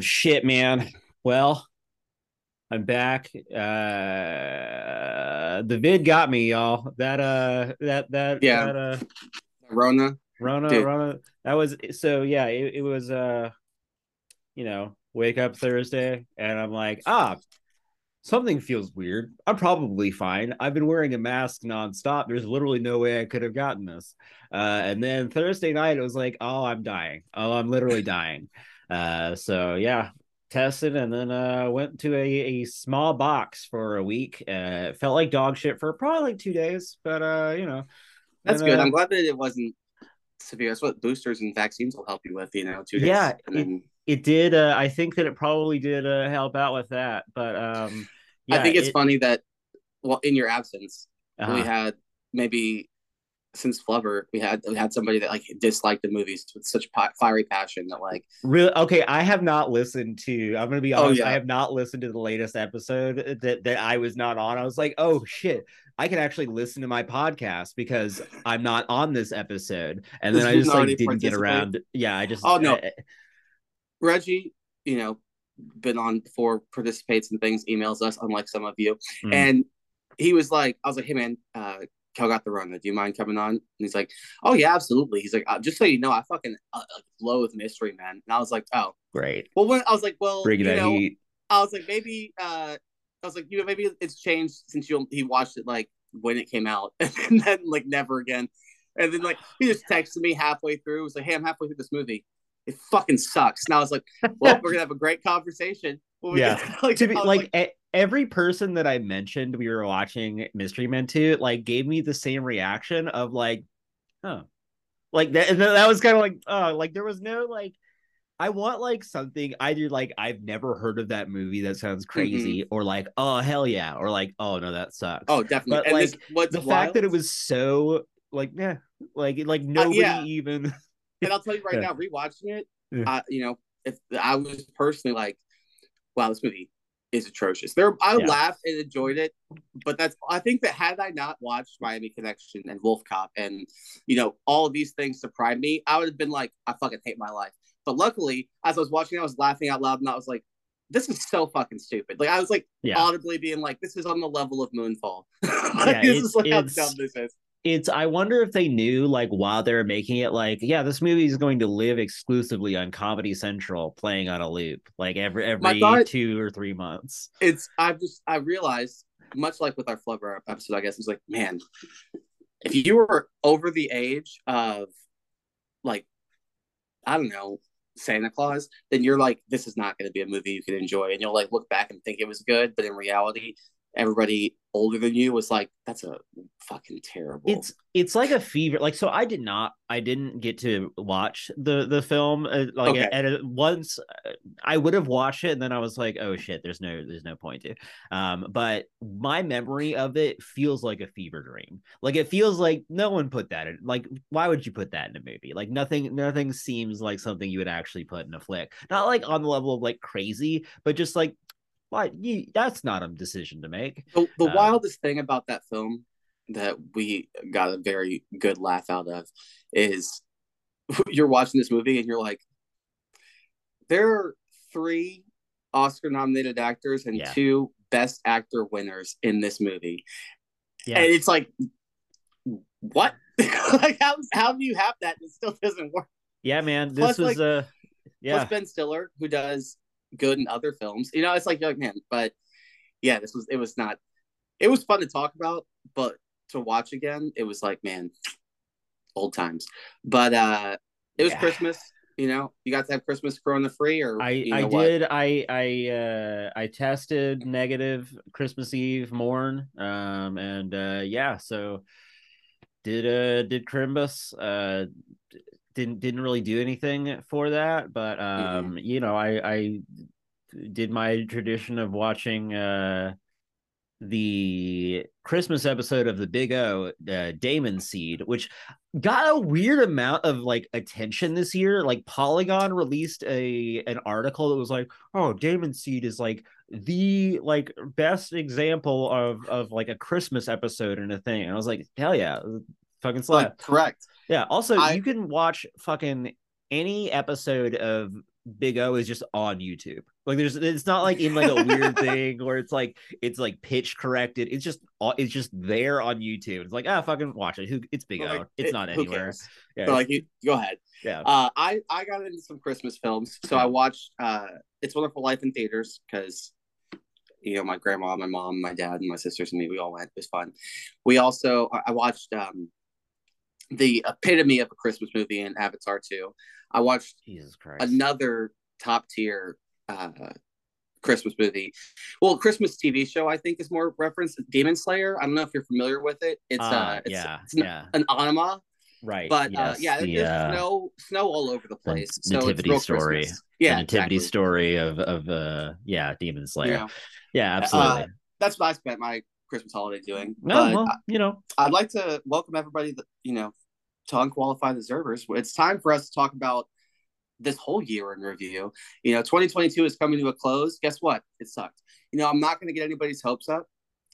shit, man. Well, I'm back. Uh the vid got me, y'all. That uh that that Yeah. that uh Rona. Rona Dude. Rona that was so yeah, it, it was uh you know, wake up Thursday and I'm like, ah, something feels weird. I'm probably fine. I've been wearing a mask nonstop. There's literally no way I could have gotten this. Uh, and then Thursday night, it was like, oh, I'm dying. Oh, I'm literally dying. Uh, so yeah, tested and then uh went to a, a small box for a week. Uh, it felt like dog shit for probably like two days, but uh, you know, That's and, good. I'm glad that it wasn't severe. That's what boosters and vaccines will help you with, you know, two days. Yeah, then it did. Uh, I think that it probably did uh, help out with that, but um, yeah, I think it's it- funny that, well, in your absence, we uh-huh. had maybe since Flubber, we had we had somebody that like disliked the movies with such pa- fiery passion that like Really? Okay, I have not listened to. I'm gonna be Oh, honest. yeah. I have not listened to the latest episode that that I was not on. I was like, oh shit, I can actually listen to my podcast because I'm not on this episode. And then I just like didn't get around. Yeah, I just. Oh, no. I- Reggie, you know, been on before, participates in things, emails us, unlike some of you. Mm. And he was like, I was like, hey man, uh, Kel got the run. Do you mind coming on? And he's like, oh yeah, absolutely. He's like, uh, just so you know, I fucking uh, uh, loathe Mystery Men. And I was like, oh, great. well, when I was like, well, Bring you that know, heat. I was like, maybe, uh, I was like, you know, maybe it's changed since you he watched it like when it came out, and then like never again. And then like he just texted me halfway through. He was like, hey, I'm halfway through this movie. It fucking sucks. And I was like, well, we're gonna have a great conversation. Yeah. get- like, to be like, e- every person that I mentioned we were watching Mystery Men to like gave me the same reaction of like, oh, like that. and That was kind of like, oh, like there was no like. I want like something either like I've never heard of that movie that sounds crazy, or like oh hell yeah, or like oh no that sucks. oh, definitely. But, and like, this, what's the wild, fact that it was so like yeah, like like nobody Uh, yeah. even and I'll tell you right Yeah. now, rewatching it, Yeah. I, you know, if I was personally like, wow, this movie is atrocious. There, I Yeah. laughed and enjoyed it, but that's I think that had I not watched Miami Connection and Wolf Cop and you know all of these things surprised me, I would have been like, I fucking hate my life. But luckily, as I was watching, I was laughing out loud, and I was like, this is so fucking stupid. Like I was like yeah. audibly being like, this is on the level of Moonfall. Yeah, this is like how dumb this is. It's I wonder if they knew like while they were making it like yeah this movie is going to live exclusively on Comedy Central playing on a loop like every every thought- two or three months. it's I've just I realized much like with our Flubber episode, I guess it's like, man, if you were over the age of like I don't know, Santa Claus, then you're like, this is not gonna be a movie you can enjoy. And you'll like look back and think it was good, but in reality, everybody older than you was like, that's a fucking terrible It's it's like a fever like so I did not I didn't get to watch the the film uh, like Okay. at, at once uh, I would have watched it and then I was like oh shit there's no there's no point to um but my memory of it feels like a fever dream. Like it feels like no one put that in like why would you put that in a movie? Like nothing nothing seems like something you would actually put in a flick. Not like on the level of like crazy but just like why you, that's not a decision to make The, the Um, wildest thing about that film that we got a very good laugh out of is you're watching this movie and you're like, there are three Oscar nominated actors and Yeah. two Best Actor winners in this movie. Yeah. And it's like, what? like, how, how do you have that? and It still doesn't work. yeah man this Plus, was like, uh yeah Plus Ben Stiller, who does good in other films. You know, it's like, you're like, man, but yeah, this was, it was not, it was fun to talk about, but to watch again, it was like, man, old times. But uh it was Yeah. Christmas, you know, you got to have Christmas Corona free or I you know I what? did I I uh I tested negative Christmas Eve morn um and uh yeah so did uh did Crimbus uh didn't didn't really do anything for that but Mm-hmm. um you know I I did my tradition of watching uh the Christmas episode of the Big O, uh, Daemonseed, which got a weird amount of like attention this year. Like Polygon released a an article that was like, "Oh, Daemonseed is like the like best example of of like a Christmas episode and a thing." And I was like, "Hell yeah, fucking Like, correct. Yeah. Also, I- you can watch fucking any episode of Big O is just on YouTube. Like there's it's not like in like a weird thing where it's like it's like pitch corrected. It's just it's just there on YouTube. It's like ah fucking watch it. Who it's Big O. It's it, not anywhere. Yeah. So like you, go ahead. Yeah. Uh I I got into some Christmas films. So I watched uh It's Wonderful Life in theaters because you know my grandma, my mom, my dad, and my sisters and me we all went. It was fun. We also I watched um the epitome of a Christmas movie in Avatar 2. I watched Jesus Christ. another top tier uh, Christmas movie. Well, Christmas TV show I think is more referenced. Demon Slayer. I don't know if you're familiar with it. It's uh, uh it's, yeah, it's an, yeah. an anima. Right. But uh, yes, uh, yeah, the, there's uh, snow snow all over the place. The nativity so story. Christmas. Yeah. The nativity exactly. story of of uh yeah, Demon Slayer. Yeah, yeah absolutely. Uh, that's what I spent my Christmas holiday doing. No, but well, you know, I'd like to welcome everybody that you know to unqualified observers. It's time for us to talk about this whole year in review. You know, 2022 is coming to a close. Guess what? It sucked. You know, I'm not going to get anybody's hopes up.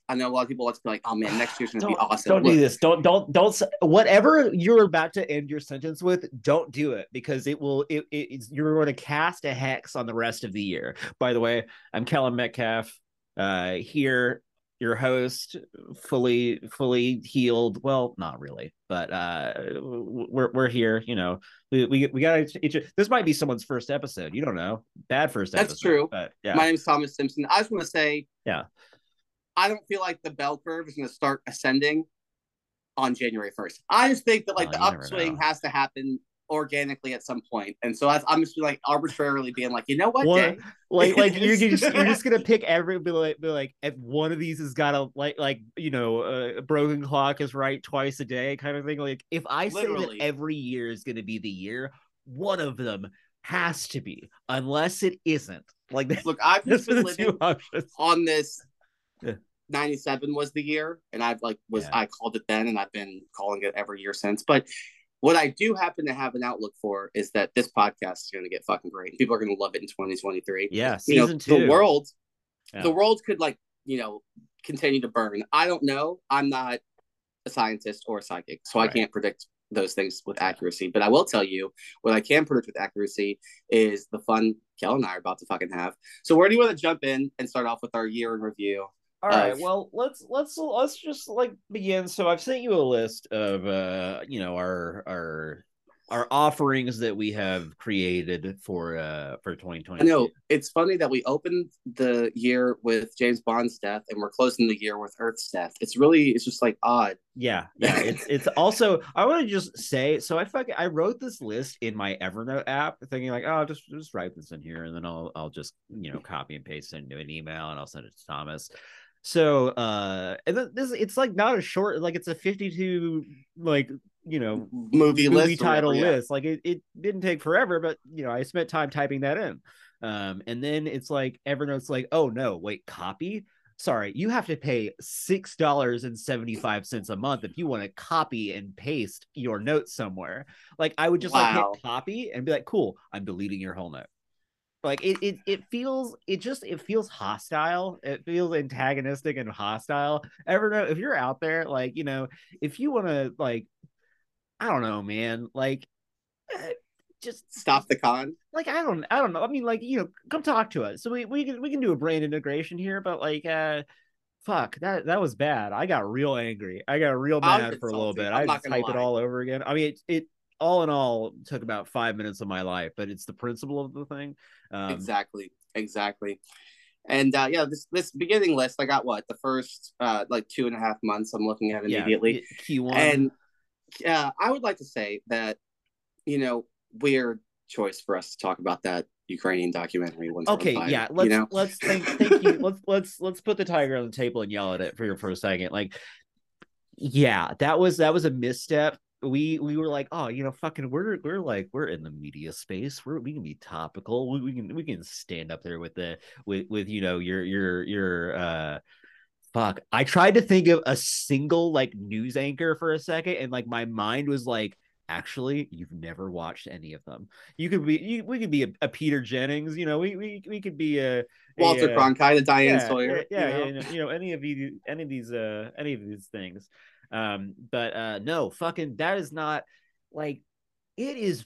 I know a lot of people like to be like, "Oh man, next year's going to be awesome." Don't Look. do this. Don't don't don't. Whatever you're about to end your sentence with, don't do it because it will. It, it you're going to cast a hex on the rest of the year. By the way, I'm Kelham Metcalf uh, here your host fully fully healed. Well not really but uh we're we're here you know we we, we got each this might be someone's first episode you don't know bad first that's episode, true. but yeah. My name is thomas simpson. I just want to say yeah. I don't feel like the bell curve is going to start ascending on january 1st i just think that like oh, the upswing has to happen organically at some point. And so I'm just like arbitrarily being like, you know what? One, like like you're just you're just gonna pick every be like be like if one of these has got a like like you know a broken clock is right twice a day kind of thing. Like if I Literally. say that every year is gonna be the year, one of them has to be, unless it isn't. Like look, I've just been living on this. 97 was the year and i've like was yeah. i called it then and i've been calling it every year since but what I do happen to have an outlook for is that this podcast is going to get fucking great. People are going to love it in 2023. Yeah, you know, two. the world, yeah. the world could like you know continue to burn. I don't know. I'm not a scientist or a psychic, so right. I can't predict those things with accuracy. But I will tell you what I can predict with accuracy is the fun Kel and I are about to fucking have. So where do you want to jump in and start off with our year in review? All right. Of... Well, let's let's let's just like begin. So I've sent you a list of uh, you know, our our our offerings that we have created for uh for 2020. I know it's funny that we opened the year with James Bond's death and we're closing the year with Earth's death. It's really it's just like odd. Yeah, yeah. It's it's also I want to just say so I fucking I wrote this list in my Evernote app thinking like oh just just write this in here and then I'll I'll just you know copy and paste it into an email and I'll send it to Thomas. So uh and this it's like not a short like it's a 52 like you know movie, movie list title whatever, list. Like it, it didn't take forever, but you know, I spent time typing that in. Um and then it's like Evernote's like, oh no, wait, copy? Sorry, you have to pay six dollars and seventy-five cents a month if you want to copy and paste your notes somewhere. Like I would just wow. like hit copy and be like, cool, I'm deleting your whole note like it, it it feels it just it feels hostile. It feels antagonistic and hostile. Evernote if you're out there like you know if you want to like i don't know man like eh, just stop the con. Like i don't i don't know. I mean like you know come talk to us. So we we can we can do a brain integration here but like uh fuck that that was bad. I got real angry. I got real mad for a little bit. I'm i just type lie. it all over again. I mean it, it all in all took about five minutes of my life but it's the principle of the thing um, exactly exactly and uh, yeah this this beginning list i got what the first uh, like two and a half months i'm looking at immediately yeah, Q1. and uh, i would like to say that you know weird choice for us to talk about that Ukrainian documentary. Okay, yeah, let's you know? let's thank thank you. let's let's let's put the tiger on the table and yell at it for for a second. Like, yeah, that was that was a misstep we we were like, oh, you know, fucking, we're we're like we're in the media space. We're we can be topical. We, we can we can stand up there with the with with you know your your your uh fuck. I tried to think of a single like news anchor for a second, and like my mind was like, actually, you've never watched any of them. You could be you, we could be a, a Peter Jennings. You know, we we we could be a Walter Cronkite, a Diane yeah, Sawyer. Yeah, you know? yeah, you know any of these any of these uh any of these things. Um, but uh no, fucking that is not like it is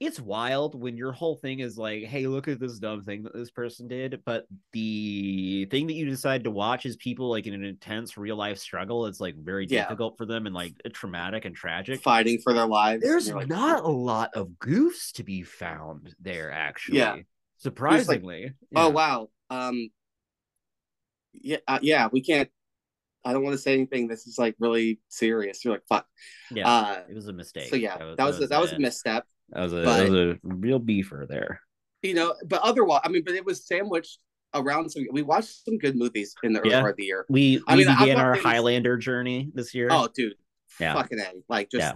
it's wild when your whole thing is like, hey, look at this dumb thing that this person did. But the thing that you decide to watch is people like in an intense real life struggle. It's like very Yeah. difficult for them and like traumatic and tragic. fighting for their lives. There's like, not a lot of goofs to be found there, actually. Yeah. Surprisingly. Oh Yeah. wow. Um. Yeah, uh, yeah. We can't. I don't want to say anything. This is like really serious. You're like fuck. Yeah. Uh. it was a mistake. So yeah, that was, a, that was a misstep. That was a, but- that was a real beefer there. You know, but otherwise, I mean, but it was sandwiched around some. We watched some good movies in the early Yeah. part of the year. We, we I mean, began our Highlander journey this year. Oh, dude. Yeah. Fucking a. Like just. Yeah.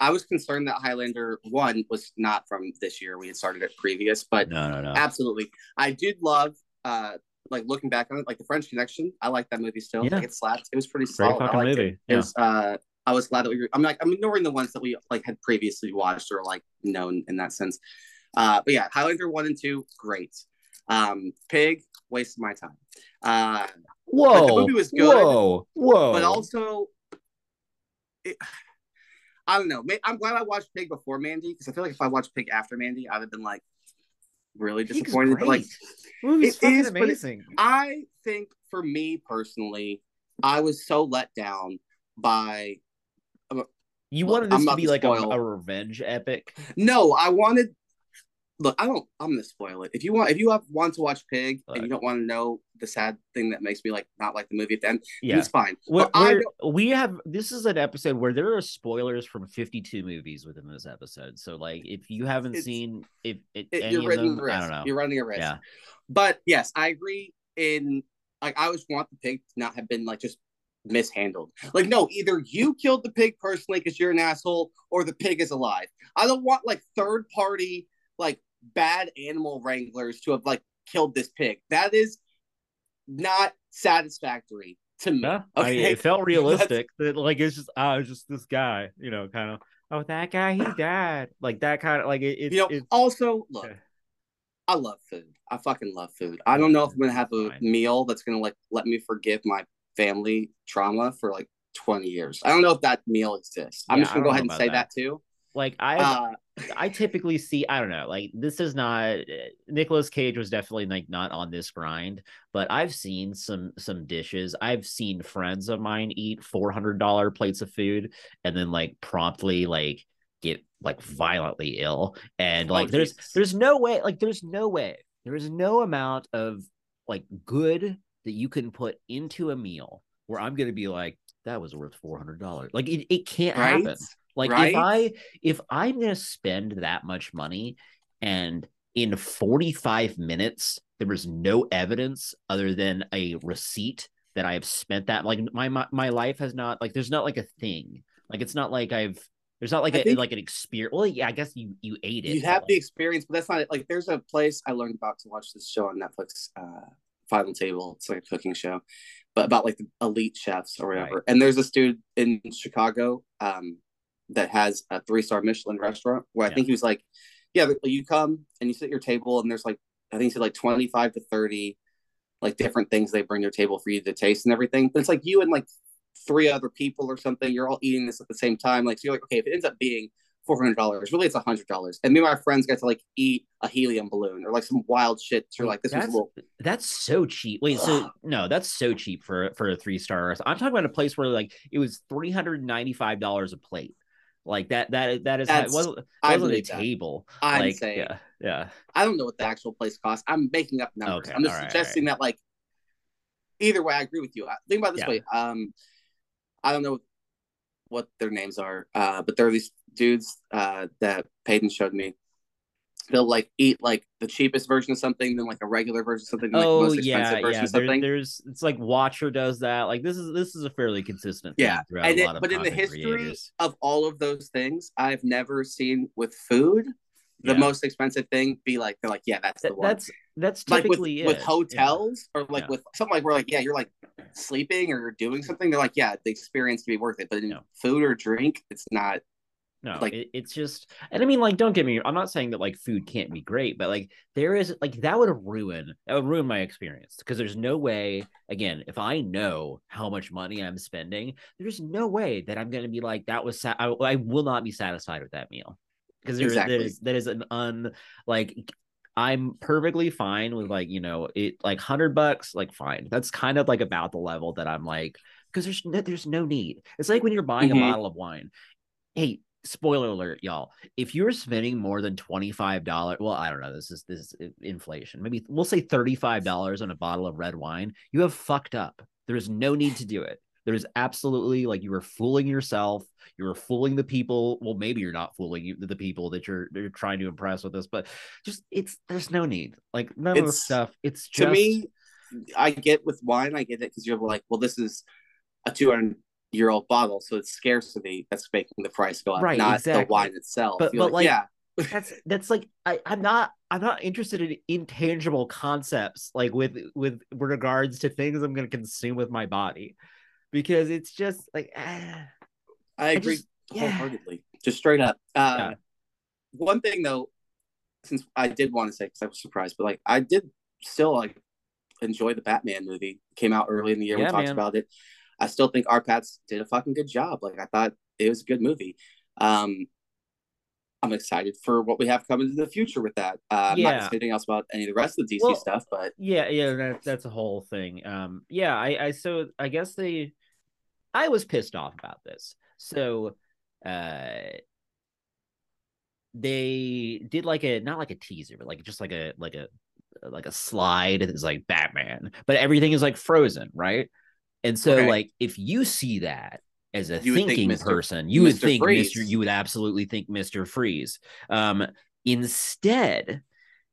I was concerned that Highlander one was not from this year. We had started it previous, but no, no, no. absolutely, I did love. uh like looking back on it, like the French Connection, I like that movie still. Yeah. Like it slapped. It was pretty Great solid. I fucking liked movie. It. Yeah. It was, uh, I was glad that we. Were, I'm like I'm ignoring the ones that we like had previously watched or like known in that sense. Uh, but yeah, Highlander one and two, great. Um, Pig, waste of my time. Uh, Whoa. the movie was good, Whoa. Whoa. but also, it, I don't know. I'm glad I watched Pig before Mandy because I feel like if I watched Pig after Mandy, I'd have been like really disappointed. But like, it is movie's it amazing. I think for me personally, I was so let down by you wanted this I'm to be like a, a revenge epic. no. I wanted. Look, I don't. I'm gonna spoil it. If you want, if you have want to watch Pig and you don't want to know the sad thing that makes me like not like the movie at the end, Yeah. it's fine. We're, I we're- we have this is an episode where there are spoilers from 52 movies within this episode. So like if you haven't seen if it, it- any you're of running them. I don't know. You're running a risk. Yeah. But yes, I agree. In like, I always want the pig to not have been like just mishandled. Like, no, either you killed the pig personally because you're an asshole, or the pig is alive. I don't want like third party like bad animal wranglers to have like killed this pig. That is not satisfactory to me. Yeah, I Okay, it felt realistic. That like it's just ah, it's just this guy, you know, kind of. Oh, that guy, he died. Like that kind of like it. it you know. it's, also, look, Yeah. I love food. I fucking love food. I don't know if I'm gonna have a meal that's gonna like let me forgive my family trauma for like 20 years. I don't know if that meal exists. I'm Yeah, just gonna go ahead and say that. that, too. like I Uh, I typically see I don't know like this is not eh, Nicolas Cage was definitely like not on this grind but I've seen some some dishes I've seen friends of mine eat four hundred dollar plates of food and then like promptly like get like violently ill and Oh, like there's Jesus. there's no way like there's no way there is no amount of like good that you can put into a meal where I'm gonna be like that was worth four hundred dollars like it, it can't right? happen like Right? if I if I'm gonna spend that much money and in 45 minutes there was no evidence other than a receipt that I have spent that like my my, my life has not like there's not like a thing. Like it's not like I've there's not like I a think- like an experience. Well, yeah, I guess you you ate it. You have the experience, but that's not it. Like, there's a place I learned about to watch this show on Netflix, uh, Final Table. It's like a cooking show, but about like the elite chefs or whatever. Right. And there's this dude in Chicago um, that has a three star Michelin restaurant where I Yeah. think he was like, yeah, you come and you sit at your table, and there's like, I think he said like 25 to 30 like different things they bring to your table for you to taste and everything. But it's like you and like three other people or something. You're all eating this at the same time. Like, so you're like, okay, if it ends up being four hundred dollars, really it's a hundred dollars. And me and my friends got to like eat a helium balloon or like some wild shit. So like, this was that's little. that's so cheap. Wait, so no, that's so cheap for for a three star. I'm talking about a place where like it was three hundred ninety five dollars a plate. Like that that that is how, That's- wasn't, wasn't a that. table. I'm like saying yeah yeah I don't know what the actual place costs. I'm making up numbers. Okay, I'm just all right, suggesting that like either way, I agree with you. Uh, Think about it this Yeah. way. Um, I don't know what their names are, uh, but there are these dudes uh, that Peyton showed me. They'll like eat like the cheapest version of something, then like a regular version of something, then like oh most expensive yeah version yeah of there, there's it's like watcher does that like this is this is a fairly consistent thing Yeah, throughout and a it, lot of but in the history creators. of all of those things, I've never seen with food the Yeah. most expensive thing be like they're like, yeah, that's the one. that's that's like with, typically with it. Yeah. hotels or like Yeah. with something like where like yeah you're like sleeping or you're doing something they're like yeah the experience can be worth it but in No. food or drink it's not No, Like- it, it's just, and I mean, like, don't get me. I'm not saying that like food can't be great, but like there is like that would ruin that would ruin my experience because there's no way. Again, if I know how much money I'm spending, there's no way that I'm gonna be like that was. Sa- I, I will not be satisfied with that meal. because there, Exactly. that is that is an un like I'm perfectly fine with like you know it like hundred bucks like fine that's kind of like about the level that I'm like because there's no, there's no need it's like when you're buying Mhm. a bottle of wine hey spoiler alert y'all. If you're spending more than $25 well I don't know this is this is inflation. Maybe we'll say $35 on a bottle of red wine you have fucked up. There's no need to do it. There's absolutely like you were fooling yourself. You were fooling the people. Well maybe you're not fooling you, the people that you're you're trying to impress with this but just it's there's no need. Like none of the It's- stuff it's to me, I get with wine, I get it because you're like, well, this is a 200 year old bottle, so it's scarcity that's making the price go up, Right, not exactly. the wine itself. But- You're but, like, yeah, that's that's like I, I'm not I'm not interested in intangible concepts like with with regards to things I'm gonna consume with my body because it's just like ah, I agree just- yeah. wholeheartedly, just straight up. Uh, Yeah. One thing though, since I did want to say because I was surprised, but like I did still like enjoy the Batman movie. Came out early in the year. Yeah, we talked man. about it. I still think R-Patz did a fucking good job. Like I thought it was a good movie. Um, I'm excited for what we have coming in the future with that. Uh, I'm not Yeah. anything else about any of the rest of the DC Well, stuff, but yeah yeah that, that's a whole thing um yeah I I so I guess they I was pissed off about this so uh they did like a not like a teaser but like just like a like a like a slide it's like batman but everything is like frozen right and so Okay. like if you see that as a You thinking person you would think Freeze. mr you would absolutely think mr freeze um instead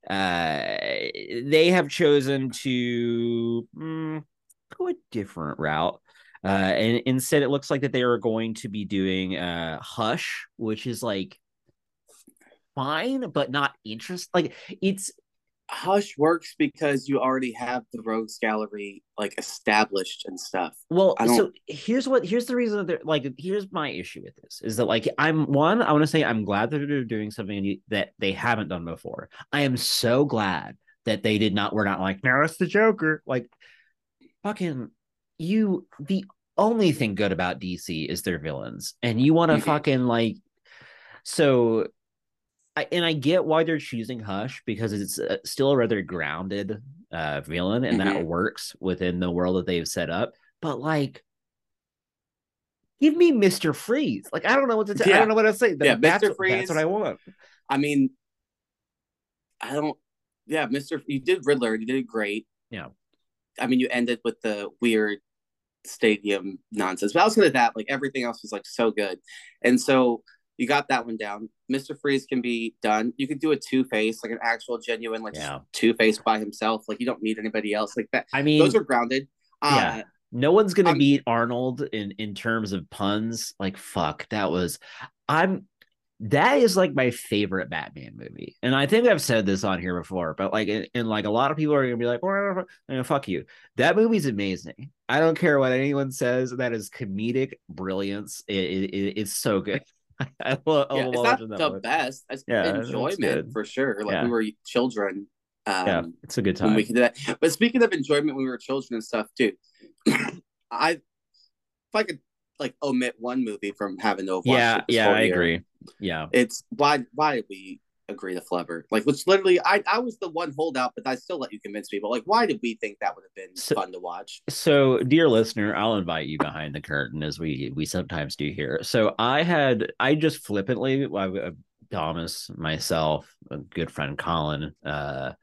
uh they have chosen to mm, go a different route uh and instead it looks like that they are going to be doing uh hush which is like fine but not interest like it's Hush works because you already have the Rogues Gallery like established and stuff. well so here's what here's the reason that they're like here's my issue with this is that like i'm one i want to say i'm glad that they're doing something that they haven't done before i am so glad that they did not we're not like now it's the joker like fucking you the only thing good about dc is their villains and you want to Mhm. fucking like so I, and I get why they're choosing Hush because it's uh, still a rather grounded uh, villain, and that works within the world that they've set up. But like, give me Mister Freeze. Like, I don't know what to. T- I Yeah. don't know what to say. Yeah, that's, Mr. That's what I want. I mean, I don't. Yeah, Mister, you did Riddler. You did great. Yeah. I mean, you ended with the weird stadium nonsense, but outside of that, like everything else was like so good, and so you got that one down. Mister Freeze can be done. You could do a Two Face, like an actual genuine, like Yeah. Two Face by himself. Like you don't need anybody else like that. I mean, Those are grounded. Uh, Yeah. no one's gonna I'm- beat Arnold in in terms of puns. Like, fuck, that was. I'm. That is like my favorite Batman movie, and I think I've said this on here before. But like, and, like a lot of people are gonna be like, "Well, eh, "Fuck you." That movie's amazing. I don't care what anyone says. That is comedic brilliance. It, it- it's so good. I love, yeah, it's not the best. It's Yeah, enjoyment for sure. Like Yeah. we were children. Um, Yeah, it's a good time. we could do that. But speaking of enjoyment when we were children and stuff, dude, I if I could like omit one movie from having to watched yeah, it yeah, I year, agree. Yeah, It's why why we agree to Flubber? Like, which literally, I I was the one holdout, but I still let you convince people. Like, why did we think that would have been So- fun to watch? so dear listener i'll invite you behind the curtain as we we sometimes do here so i had i just flippantly I, uh, thomas myself a good friend colin uh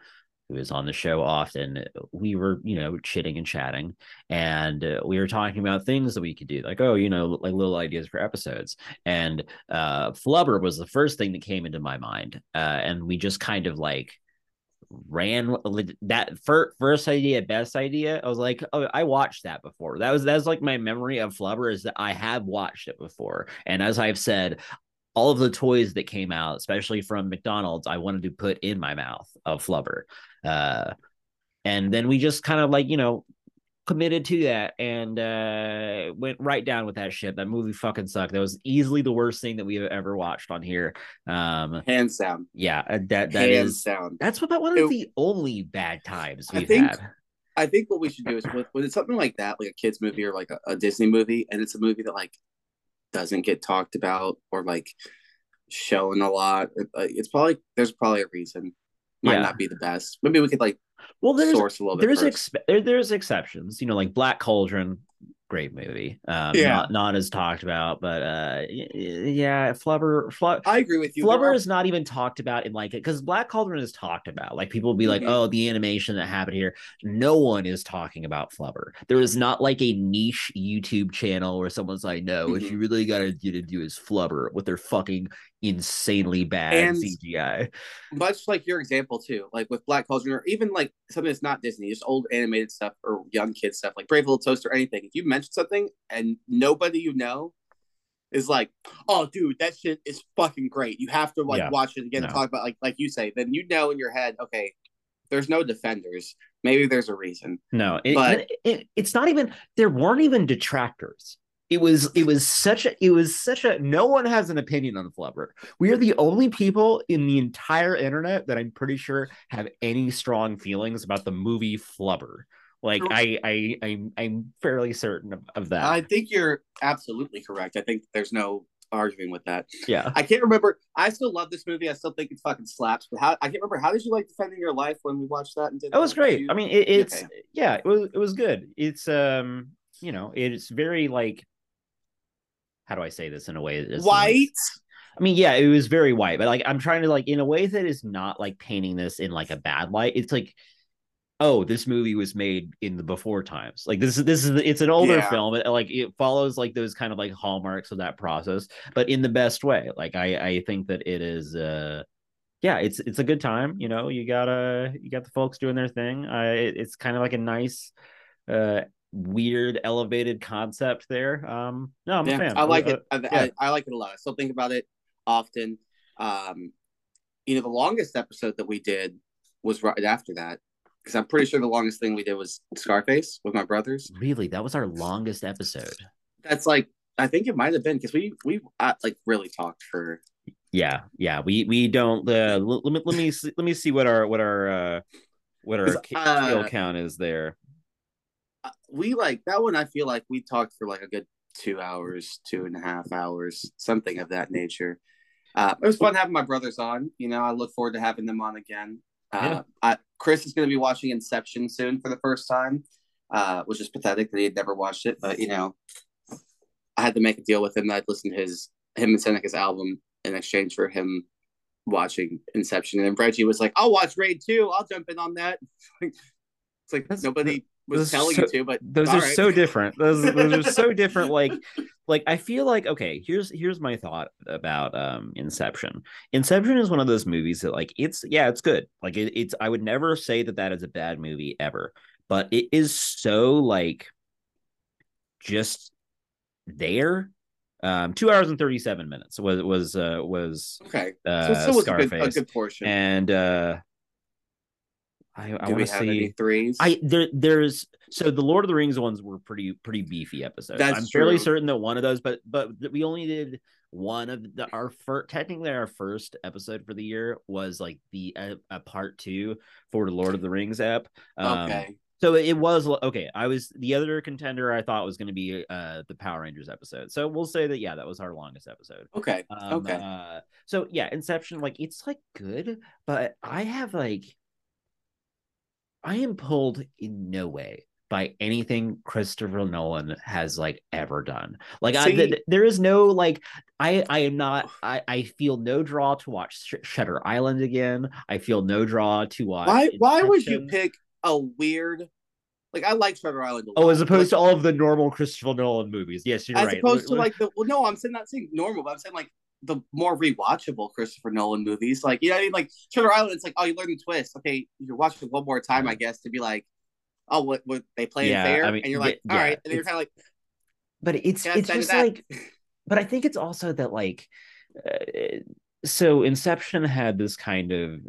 who is on the show often we were you know chitting and chatting and uh, we were talking about things that we could do like oh you know like little ideas for episodes and uh flubber was the first thing that came into my mind uh and we just kind of like ran that first first idea best idea i was like oh i watched that before. That was that's like my memory of flubber is that i have watched it before and as i've said all of the toys that came out especially from mcdonald's i wanted to put in my mouth of flubber uh and then we just kind of like you know committed to that and uh went right down with that shit that movie fucking sucked that was easily the worst thing that we've ever watched on here um Hands down, yeah uh, that that hands is down. that's about one of It- the only bad times I we've think- had. I think what we should do is with, when it's something like that, like a kids movie or like a, a Disney movie, and it's a movie that like doesn't get talked about or like shown a lot. Uh, it's probably there's probably a reason. Might yeah. not be the best. Maybe we could like well there's source a little bit. There's ex- there, there's exceptions. You know, like Black Cauldron great movie. Um, yeah, not, not, as talked about, but uh, yeah, Flubber. Flubber I agree with you. Flubber are... is not even talked about in like it because Black Cauldron is talked about. Like people will be mm-hmm. like, oh, the animation that happened here. No one is talking about Flubber. There is not like a niche YouTube channel where someone's like, no, mm-hmm. what you really got to do to do is Flubber with their fucking insanely bad and CGI. Much like your example too, like with Black Cauldron, or even like something that's not Disney, just old animated stuff or young kid stuff, like Brave Little Toaster, or anything. If you mention something and nobody you know is like, "Oh, dude, that shit is fucking great," you have to like yeah. watch it again no. and talk about like like you say. Then you know in your head, okay, there's no defenders. Maybe there's a reason. No, it, but it, it, it's not even. There weren't even detractors it was it was such a it was such a no one has an opinion on Flubber. We are the only people in the entire internet that I'm pretty sure have any strong feelings about the movie Flubber. Like I I I'm I'm fairly certain of, of that. I think you're absolutely correct. I think there's no arguing with that. Yeah. I can't remember. I still love this movie. I still think it fucking slaps. But how I can't remember. How did you like defending your life when we watched that and did that? It was great. You... I mean, it, it's okay. yeah, it was it was good. It's um, you know, it's very like how do I say this in a way that is white? I mean, yeah, it was very white, but like I'm trying to like in a way that is not like painting this in like a bad light. It's like, oh, this movie was made in the before times. Like this is this is it's an older yeah. film. It, like it follows like those kind of like hallmarks of that process, but in the best way. Like I I think that it is uh yeah, it's it's a good time. You know, you gotta you got the folks doing their thing. Uh, it, it's kind of like a nice uh weird elevated concept there. Um, no, I'm yeah, a fan. I like uh, it. I, yeah. I, I, like it a lot. I still think about it often. Um, you know, the longest episode that we did was right after that because I'm pretty sure the longest thing we did was Scarface with my brothers. Really, that was our longest episode. That's like I think it might have been because we we uh, like really talked for. Yeah, yeah, we we don't. Uh, let me let me see, let me see what our what our uh, what our uh, kill count is there we like that one. I feel like we talked for like a good two hours, two and a half hours, something of that nature. Uh, it was fun having my brothers on. You know, I look forward to having them on again. Uh, yeah. I, Chris is going to be watching Inception soon for the first time, uh, which is pathetic that he had never watched it. But you know, I had to make a deal with him that I'd listen to his him and Seneca's album in exchange for him watching Inception. And then Reggie was like, "I'll watch Raid too. I'll jump in on that." it's like That's, nobody was telling so, you to, but those are right. so different. Those, those are so different. Like, like I feel like okay. Here's here's my thought about um Inception. Inception is one of those movies that like it's yeah it's good. Like it, it's I would never say that that is a bad movie ever, but it is so like just there um two hours and 37 minutes was was uh was okay uh so, so Scarface. A good, a good portion and uh I, I want to see threes. I there there's so the Lord of the Rings ones were pretty pretty beefy episodes. That's I'm true. fairly certain that one of those, but but we only did one of the our first technically our first episode for the year was like the a, a part two for the Lord of the Rings app. Um, okay. So it was okay. I was the other contender. I thought was going to be uh the Power Rangers episode. So we'll say that yeah, that was our longest episode. Okay. Um, okay. Uh, so yeah, Inception like it's like good, but I have like I am pulled in no way by anything Christopher Nolan has like ever done. Like See, I, th- there is no like I I am not I I feel no draw to watch Sh- Shutter Island again. I feel no draw to watch. Why why would you pick a weird like I like Shutter Island. oh, as opposed to all of the normal Christopher Nolan movies. Yes, you're as right. As opposed to like the well, no, I'm saying not saying normal, but I'm saying like the more rewatchable Christopher Nolan movies. Like, you know, I mean? like Shutter Island, it's like, oh, you learn the twist. Okay, you watch it one more time, I guess, to be like, oh, what, what they play yeah, it fair, I mean, and you're like, yeah, all right, and you're kind of like, but it's it's just like, but I think it's also that like, uh, so Inception had this kind of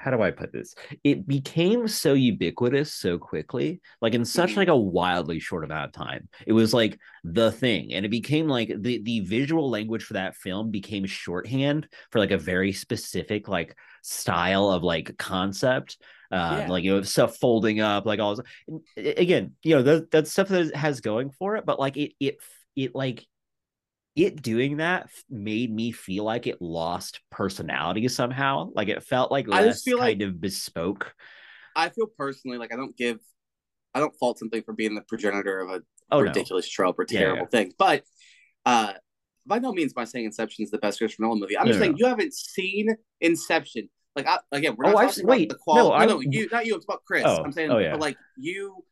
how do I put this? It became so ubiquitous so quickly, like in such mm-hmm. like a wildly short amount of time. It was like the thing, and it became like the the visual language for that film became shorthand for like a very specific like style of like concept. Um, yeah. like you know stuff folding up, like all this. again, you know that that's stuff that has going for it, but like it it it like it doing that made me feel like it lost personality somehow. Like it felt like I less just feel kind like- of bespoke. I feel personally like I don't give, I don't fault something for being the progenitor of a Oh no. ridiculous trope or Yeah, terrible thing. But uh by no means by saying Inception is the best Christopher Nolan movie. I'm No, just no, saying you haven't seen Inception. Like I, again, we're Oh, not I've- talking wait, about the quality. no, No, no, you, not you. I'm about Chris. Oh, I'm saying, oh, yeah. but like you,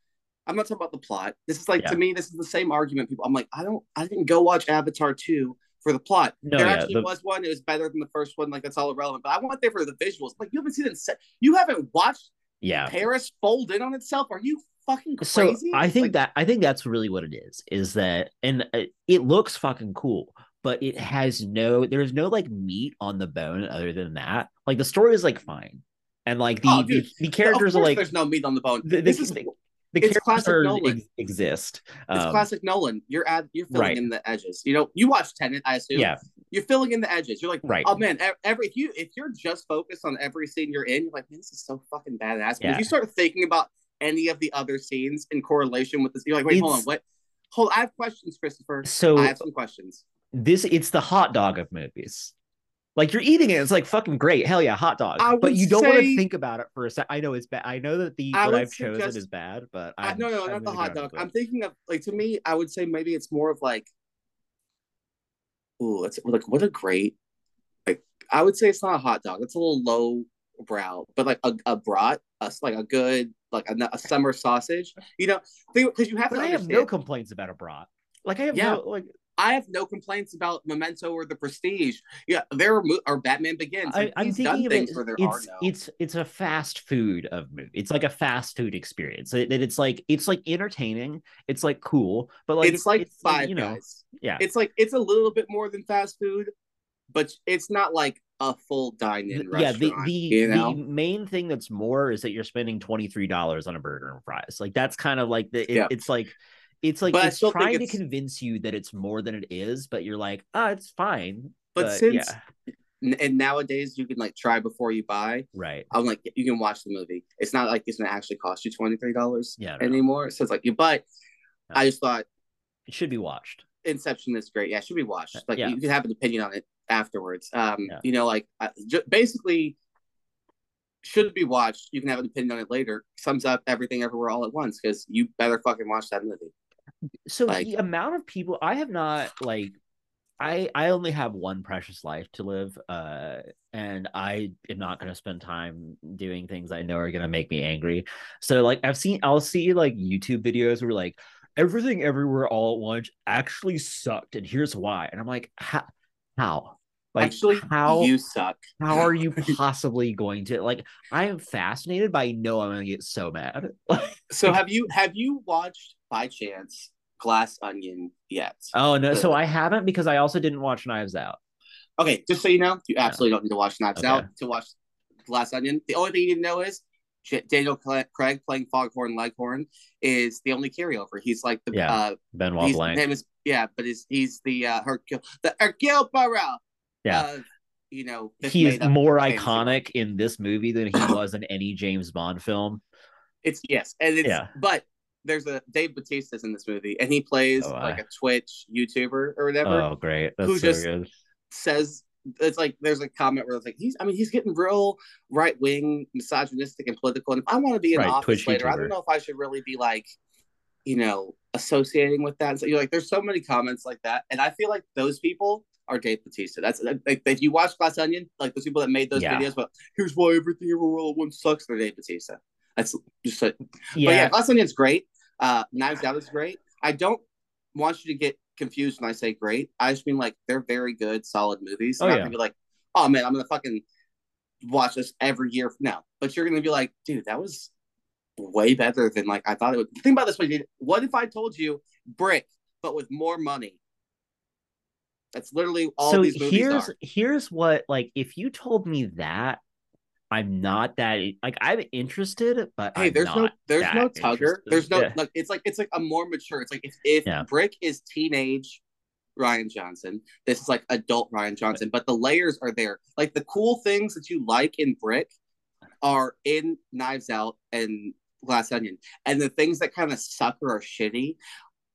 I'm not talking about the plot. This is like Yeah. to me, this is the same argument. People, I'm like, I don't, I didn't go watch Avatar two for the plot. No, there yeah, actually the- was one. It was better than the first one. Like that's all irrelevant. But I went there for the visuals. Like you haven't seen it. You haven't watched Yeah. Paris fold in on itself. Are you fucking So crazy? I think Like, that I think that's really what it is. Is that and uh, it looks fucking cool, but it has no there's no like meat on the bone other than that. Like the story is like fine, and like the Oh, the, the characters are like there's no meat on the bone. the, the, this is the, it's classic Nolan. ex- exist. It's Um, classic Nolan. You're at you're filling right. in the edges. You know, you watch Tenet, I assume. Yeah, You're filling in the edges. You're like, right. oh man, every if you if you're just focused on every scene you're in, you're like, man, this is so fucking badass. But Yeah. if you start thinking about any of the other scenes in correlation with this, you're like, wait, hold on, what? Hold, I have questions, Christopher. So I have some questions. this it's the hot dog of movies. Like you're eating it, it's like fucking great. Hell yeah, hot dog. But you don't want to think about it for a sec. I know it's bad. I know that the I what I've chosen is bad, but I, I'm, no, no, I'm not the hot dog. I'm thinking of like to me, I would say maybe it's more of like, ooh, it's like what a great, like I would say it's not a hot dog. It's a little low brow, but like a, a brat, a, like a good like a, a summer sausage. You know, because you have But to I have no complaints about a brat. Like I have Yeah. no like I have no complaints about Memento or The Prestige. Yeah, there are mo- or Batman Begins. I, I'm thinking of it. It's no. it's it's a fast food of movie. It's like a fast food experience. That that it's like it's like entertaining. It's like cool, but like it's like Five you know Guys. yeah. It's like it's a little bit more than fast food, but it's not like a full dine-in yeah the the, you know, the main thing that's more is that you're spending $23 on a burger and fries like that's kind of like the it- Yeah. it's like it's like But it's trying to convince you that it's more than it is but you're like ah it's fine but, but since yeah and nowadays you can like try before you buy. right I'm like you can watch the movie. It's not like it's gonna actually cost you twenty three dollars yeah anymore. So it's like you. But No. I just thought it should be watched Inception is great. Yeah, it should be watched. Like Yeah. you can have an opinion on it afterwards. Um, Yeah. you know, like uh, ju- basically should be watched. You can have an opinion on it later. Sums up everything everywhere all at once because you better fucking watch that movie. So Like- the amount of people i have not like i i only have one precious life to live uh and i am not going to spend time doing things i know are going to make me angry. So like i've seen i'll see like youtube videos where like everything everywhere all at once actually sucked and here's why. And i'm like how how like Actually, how you suck. how are you possibly going to like i am fascinated but i know i'm going to get so mad So have you have you watched by chance Glass Onion yet? oh no so i haven't because i also didn't watch knives out Okay, just so you know, you absolutely don't need to watch Knives Okay. Out to watch Glass Onion. The only thing you need to know is Daniel Craig playing Foghorn Leghorn is the only carryover. He's like the Yeah. uh, benoit blanc name is yeah, but he's he's the uh, Hercule the Hercule Poirot. Yeah. of, you know, this he is more iconic in this movie than he was in any James Bond film. It's yes, and it's Yeah. but there's a Dave Bautista's in this movie, and he plays Oh, like I- a Twitch YouTuber or whatever. Oh, great! That's Who so just- good. says it's like there's a comment where it's like he's I mean he's getting real right wing, misogynistic and political. And if I want to be in Right, office Twitch later, I don't know if I should really be like, you know, associating with that. And so you're like, there's so many comments like that, and I feel like those people are Dave Bautista. That's like if you watch Glass Onion, like those people that made those Yeah. videos, but here's why everything everywhere all at once sucks. They're Dave Bautista. That's just like, Yeah, but yeah, Glass Onion's great. Uh, Knives Out is great. I don't want you to get confused when I say great. I just mean like they're very good, solid movies. Oh, not yeah. gonna be like, oh man, I'm gonna fucking watch this every year. No, but you're gonna be like, dude, that was way better than like I thought it would. Think about this way, dude. What if I told you Brick, but with more money? That's literally all so these movies here's are. here's what like if you told me that, I'm not that like I'm interested, but Hey, I'm there's no there's no tugger. interested. There's no Yeah. like it's like it's like a more mature. It's like if if Yeah. Brick is teenage Rian Johnson, this is like adult Rian Johnson, but the layers are there. Like the cool things that you like in Brick are in Knives Out and Glass Onion, and the things that kind of suck or are shitty.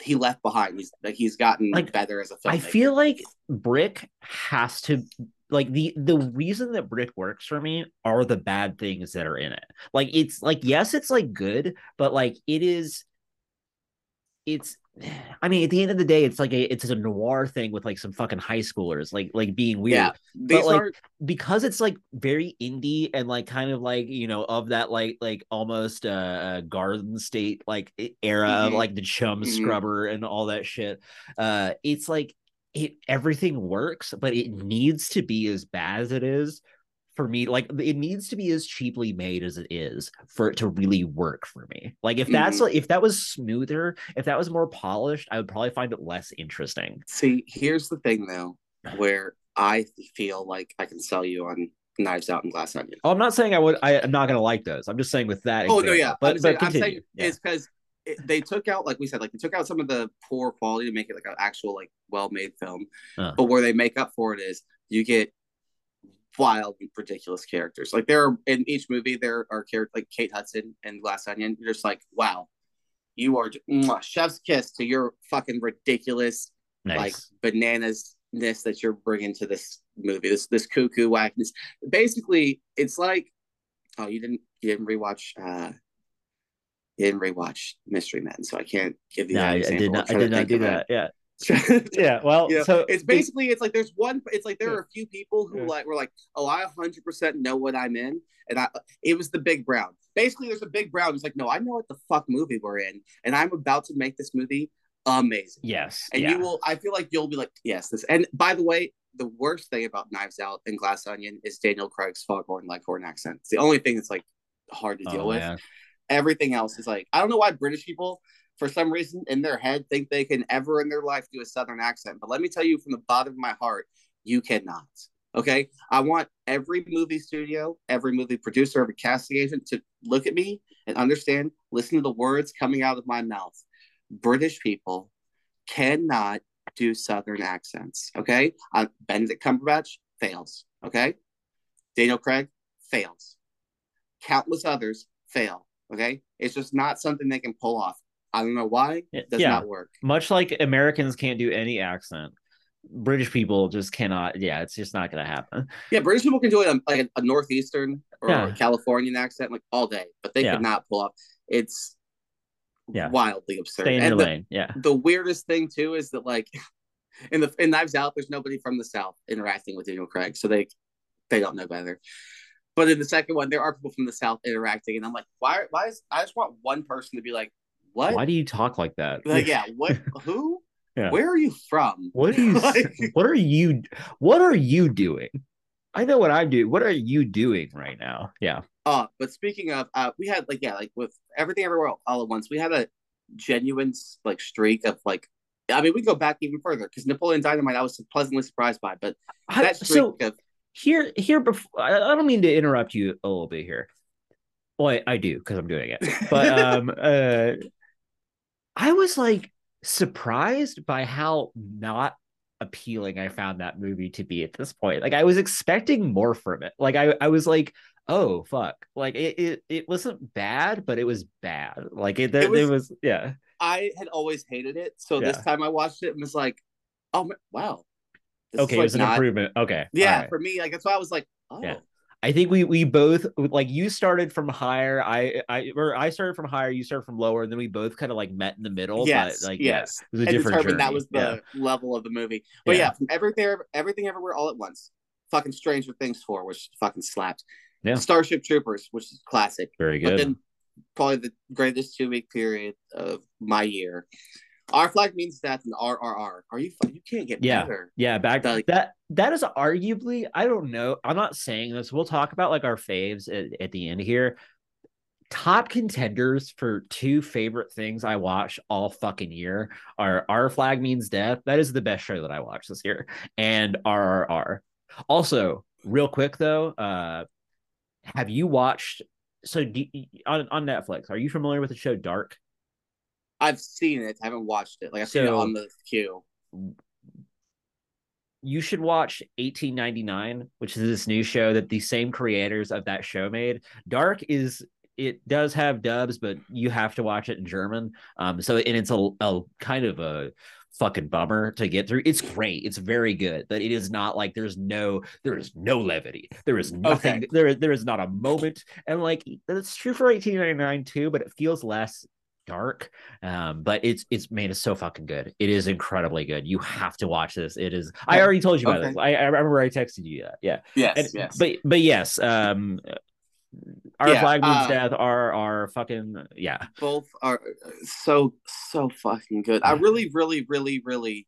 He left behind. He's like he's gotten Like, better as a filmmaker. I feel like Brick has to like the the reason that Brick works for me are the bad things that are in it. Like it's like yes, it's like good, but like it is it's I mean, at the end of the day, it's like a it's a noir thing with like some fucking high schoolers, like like being weird. yeah, these like, are because it's like very indie and like kind of like you know of that like like almost uh, uh garden state like era of Mhm. like the chum Mhm. scrubber and all that shit uh it's like it everything works but it needs to be as bad as it is for me like it needs to be as cheaply made as it is for it to really work for me like if that's like if that was smoother if that was more polished i would probably find it less interesting see. Here's the thing though, where I feel like I can sell you on Knives Out and Glass Onion. Oh, I'm not saying I would. I, I'm not gonna like those. I'm just saying with that. Oh no, yeah, but I'm saying, but I'm saying continue. Yeah. it's because they took out, like we said, like they took out some of the poor quality to make it like an actual like well-made film. Uh. But where they make up for it is you get wild, ridiculous characters. Like there are in each movie there are characters like Kate Hudson and Glass Onion. You're just like, wow, you are just, mwah, chef's kiss to your fucking ridiculous nice. like bananas ness that you're bringing to this movie. This this cuckoo wackness. Basically, it's like oh, you didn't you didn't rewatch uh you didn't rewatch Mystery Men, so I can't give you no, that I, I did not. I did not do of that. Yeah. Yeah. Well, You know, so it's basically it's like there's one it's like there Yeah. are a few people who Yeah. like were like oh i 100% know what i'm in and i it was the big brown basically there's a big brown who's like no i know what the fuck movie we're in and i'm about to make this movie amazing yes. and yeah. you will i feel like you'll be like yes this and by the way the worst thing about knives out and glass onion is daniel craig's foghorn leghorn accent it's the only thing that's like hard to oh, deal Oh, with everything else is like i don't know why british people for some reason in their head think they can ever in their life do a southern accent but let me tell you from the bottom of my heart you cannot okay? I want every movie studio every movie producer every casting agent to look at me and understand listen to the words coming out of my mouth. British people cannot do southern accents okay? Uh, benedict cumberbatch fails okay? Daniel craig fails. Countless others fail okay? It's just not something they can pull off i don't know why it does Yeah. not work Much like Americans can't do any accent, British people just cannot. Yeah, it's just not gonna happen. yeah british people can do it like a, northeastern or Yeah. californian accent like all day but they Yeah. could not pull off it's Yeah. wildly absurd Stay in and the, lane. Yeah. the weirdest thing too is that like in the in Knives Out, there's nobody from the South interacting with Daniel Craig, so they they don't know better. But in the second one, there are people from the South interacting, and I'm like, why? Why is I just want one person to be like, what? Why do you talk like that? Like, yeah, what? Who? Yeah. Where are you from? What are you? Like- what are you? What are you doing? I know what I'm doing. What are you doing right now? Yeah. Uh, but speaking of, uh, we had like yeah, like with everything everywhere all at once, we had a genuine like streak of like. I mean, we go back even further because Napoleon Dynamite, I was pleasantly surprised by, but that streak so of here here before I, I don't mean to interrupt you a little bit here well i, I do because i'm doing it but um uh i was like surprised by how not appealing i found that movie to be at this point like i was expecting more from it like i i was like oh fuck like it it, it wasn't bad but it was bad like it, it, was- was, yeah I had always hated it. So this time I watched it and was like, oh wow. Okay it like, was an not- improvement okay Yeah, right. for me, like that's why I was like, oh Yeah. I think we we both like you started from higher. I I or I started from higher. You started from lower, and then we both kind of like met in the middle. yes, but like yes. yeah, it was a different determined that was Yeah. the level of the movie. But Yeah. yeah, from everything everything everywhere all at once. Fucking Stranger Things 4, which fucking slapped. Yeah. Starship Troopers, which is classic. very But good. then probably the greatest two week period of my year. Our flag means death and RRR. Are you you can't get Yeah. better. yeah, back like- that that is arguably. I don't know. I'm not saying this. We'll talk about like our faves at, at the end here. Top contenders for two favorite things I watch all fucking year are Our Flag Means Death. That is the best show that I watched this year, and RRR. Also, real quick though, uh, have you watched? So do, on on Netflix, are you familiar with the show Dark? I've seen it. I haven't watched it. Like I've seen it on the queue. you should watch 1899 which is this new show that the same creators of that show made dark is it does have dubs, but you have to watch it in German. Um, so and it's a, a kind of a fucking bummer to get through. It's great. It's very good, but it is not like there's no there is no levity. There is nothing. Okay. There there is not a moment. And like that's true for 1899 too, but it feels less dark. Um, but it's it's made it so fucking good. It is incredibly good. You have to watch this. It is. I already told you about Okay. this. I, I remember I texted you that. Yeah. Yes, And- yes. But but yes. Um. Our Yeah, flag means uh, death. Our our fucking yeah. both are uh, so so fucking good. I really, really, really, really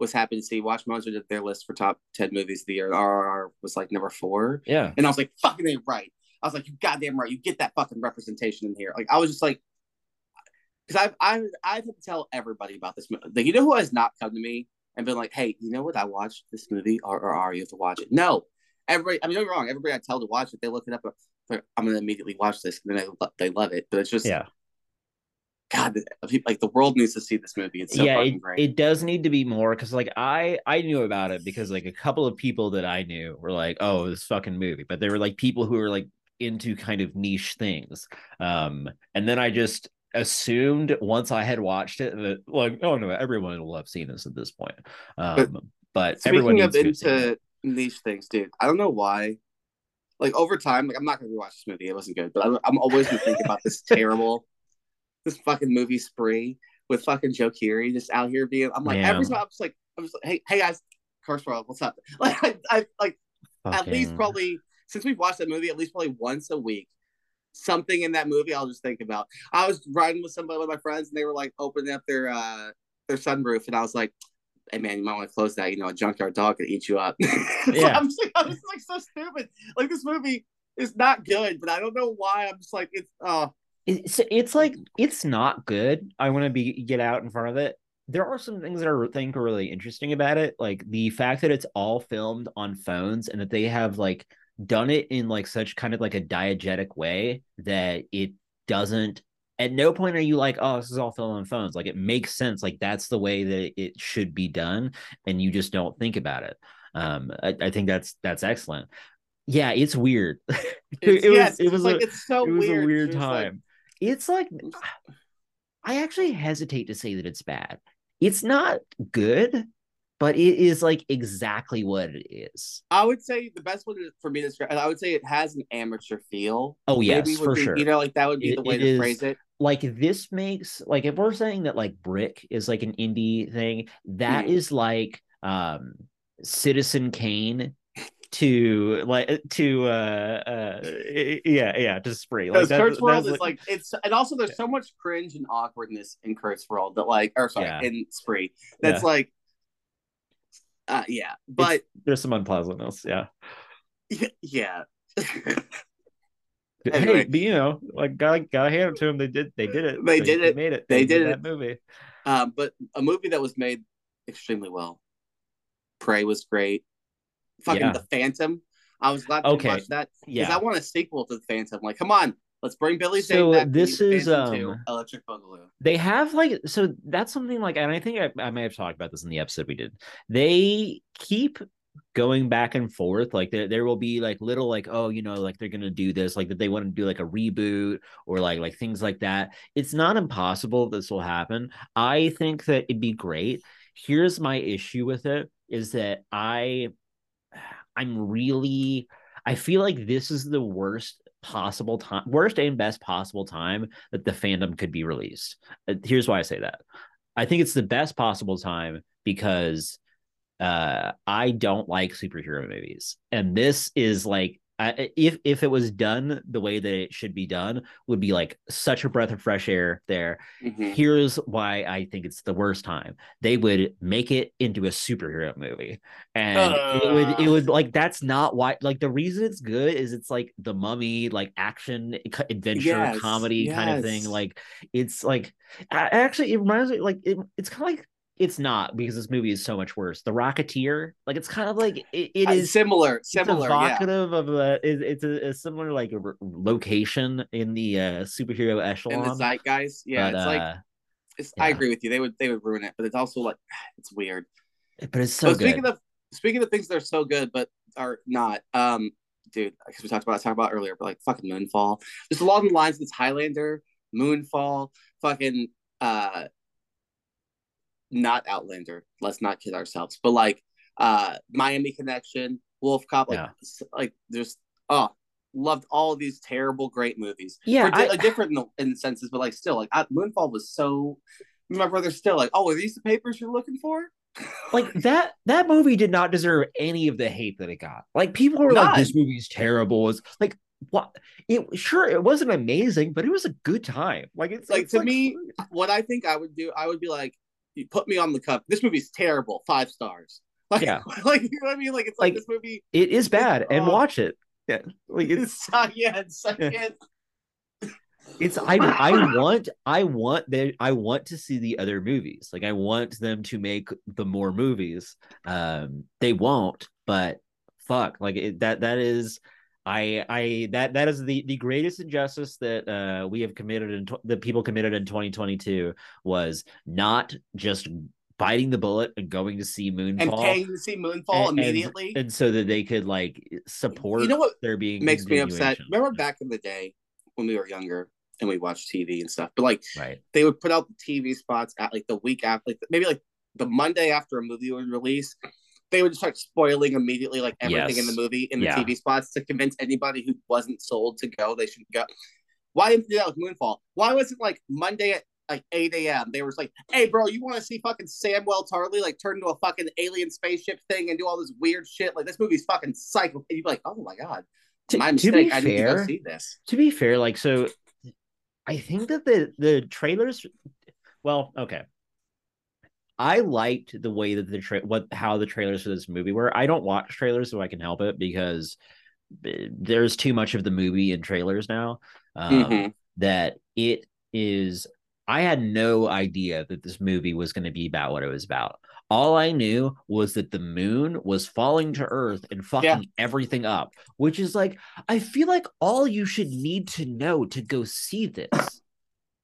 was happy to see WatchMojo did their list for top ten movies of the year. RRR was like number four, Yeah. and I was like, "Fucking ain't right." I was like, "You goddamn right! You get that fucking representation in here." Like I was just like, because I've I've I've had to tell everybody about this. movie. Like, you know who has not come to me and been like, "Hey, you know what? I watched this movie. or or are You have to watch it." No, everybody. I mean, don't wrong. Everybody I tell to watch it, they look it up. Like, I'm gonna immediately watch this, and then they they love it. But it's just Yeah. God, like the world needs to see this movie. It's so yeah fucking it, it does need to be more because like i i knew about it because like a couple of people that i knew were like oh this fucking movie but they were like people who were like into kind of niche things um and then i just assumed once i had watched it that like oh no everyone will have seen this at this point um but, everyone Speaking of to have into niche things, dude, I don't know why. Like over time, like I'm not gonna rewatch this movie. It wasn't good, but I'm, I'm always gonna think about this terrible, this fucking movie spree with fucking Joe Keery just out here being. I'm like Yeah. every time I'm just like I'm just like hey hey guys, Kurt's World, what's up? Like I, I like at least probably since we've watched that movie at least probably once a week something in that movie i'll just think about i was riding with somebody with my friends and they were like opening up their uh their sunroof and i was like hey man you might want to close that you know a junkyard dog could eat you up Yeah. i'm just like i'm just like so stupid like this movie is not good but i don't know why i'm just like it's uh it's it's like it's not good. I want to be get out in front of it. There are some things that I think are really interesting about it, like the fact that it's all filmed on phones and that they have like done it in like such kind of like a diegetic way that it doesn't. At no point are you like, oh, this is all filmed on phones. Like it makes sense. Like that's the way that it should be done, and you just don't think about it. Um, I, I think that's that's excellent. Yeah, it's weird. it's, it was it was like a, it's so it was weird a weird It's just like- time. it's like I actually hesitate to say that it's bad. It's not good, but it is like exactly what it is. I would say the best one for me to describe. I would say it has an amateur feel. Oh yes, for be- sure. You know, like that would be It- the way to is- phrase it. like this makes like if we're saying that like Brick is like an indie thing, that Mhm. is like um Citizen Kane to like to uh uh yeah yeah to spree like that- Kurt's World is like it's, and also there's so much cringe and awkwardness in Kurt's World that like, or sorry, Yeah. in Spree. That's like, uh, yeah, but there's some unpleasantness yeah yeah, hey Anyway. but you know like gotta gotta hand it to them they did they did it They did it. made it They did made it. that movie um, but a movie that was made extremely well. Prey was great. Fucking Yeah. The Phantom. I was glad to Okay. watch that because yeah I want a sequel to The Phantom. Like, come on, let's bring Billy Zane So. This is, um, Electric Boogaloo. they have like so that's something like and i think I, I may have talked about this in the episode we did they keep going back and forth like there, there will be like little like oh you know like they're gonna do this like that they want to do like a reboot or like like things like that it's not impossible this will happen i think that it'd be great here's my issue with it is that i i'm really i feel like this is the worst possible time worst and best possible time that the Phantom could be released. Uh, here's why i say that. I think it's the best possible time because uh i don't like superhero movies. And this is like I, if if it was done the way that it should be done would be like such a breath of fresh air there Mhm. here's why I think it's the worst time. They would make it into a superhero movie, and it would it would like that's not why. Like the reason it's good is it's like the Mummy, like action adventure Yes, comedy kind of thing. Like it's like a- actually it reminds me like it, it's kind of like. It's not because this movie is so much worse. The Rocketeer, like it's kind of like it, it Uh, similar, it's similar, yeah. evocative of a it, it's a, a similar like a location in the uh superhero echelon. In the zeitgeist, yeah, but, it's like uh, it's, I agree with you. They would they would ruin it, but it's also like it's weird. but it's so but speaking good. of speaking of things that are so good but are not, um, dude, because we talked about talked about earlier, but like fucking Moonfall, just along the lines of this Highlander, Moonfall, fucking uh, not Outlander. Let's not kid ourselves, but like uh, Miami Connection, Wolf Cop, like yeah. like there's oh loved all of these terrible great movies. Yeah, For, I, different in, the, in senses, but like still like I, Moonfall was so. My brother's still like, oh, are these the papers you're looking for? like that that movie did not deserve any of the hate that it got. Like people were None. like, "This movie's terrible." It's like what? It sure it wasn't amazing, but it was a good time. Like it's like it's to like, me, what I think I would do, I would be like, "You put me on the cup. This movie's terrible. Five stars." Like, yeah, like you know what I mean? Like it's like, like this movie. It is bad, like, and oh, watch it. Yeah, like it's, it's yeah, it's second. Yeah it's I I want I want that I want to see the other movies. Like I want them to make the more movies. Um they won't, but fuck, like it, that that is I I that that is the the greatest injustice that uh we have committed and the people committed in 2022 was not just biting the bullet and going to see Moonfall and paying to see Moonfall and, immediately, and, and, so that they could like support. You know what? There being makes me upset. Remember back in the day when we were younger, and we watched TV and stuff. But like, right. they would put out the TV spots at like the week after, like maybe like the Monday after a movie would release. They would just start spoiling immediately, like everything yes. in the movie in the yeah. TV spots to convince anybody who wasn't sold to go. They should go. Why didn't they do that with Moonfall? Why was it like Monday at like 8 a.m. They were like, hey, bro, you want to see fucking Samwell Tarly like turn into a fucking alien spaceship thing and do all this weird shit? Like, this movie's fucking psycho. And you'd be like, oh my God. To, my mistake. To be I fair, see this. To be fair, like, so I think that the the trailers, well, okay. I liked the way that the tra- what how the trailers for this movie were. I don't watch trailers so I can help it because there's too much of the movie in trailers now. Um, mm-hmm. That it is. I had no idea that this movie was going to be about what it was about. All I knew was that the moon was falling to Earth and fucking yeah. everything up, which is like, I feel like all you should need to know to go see this.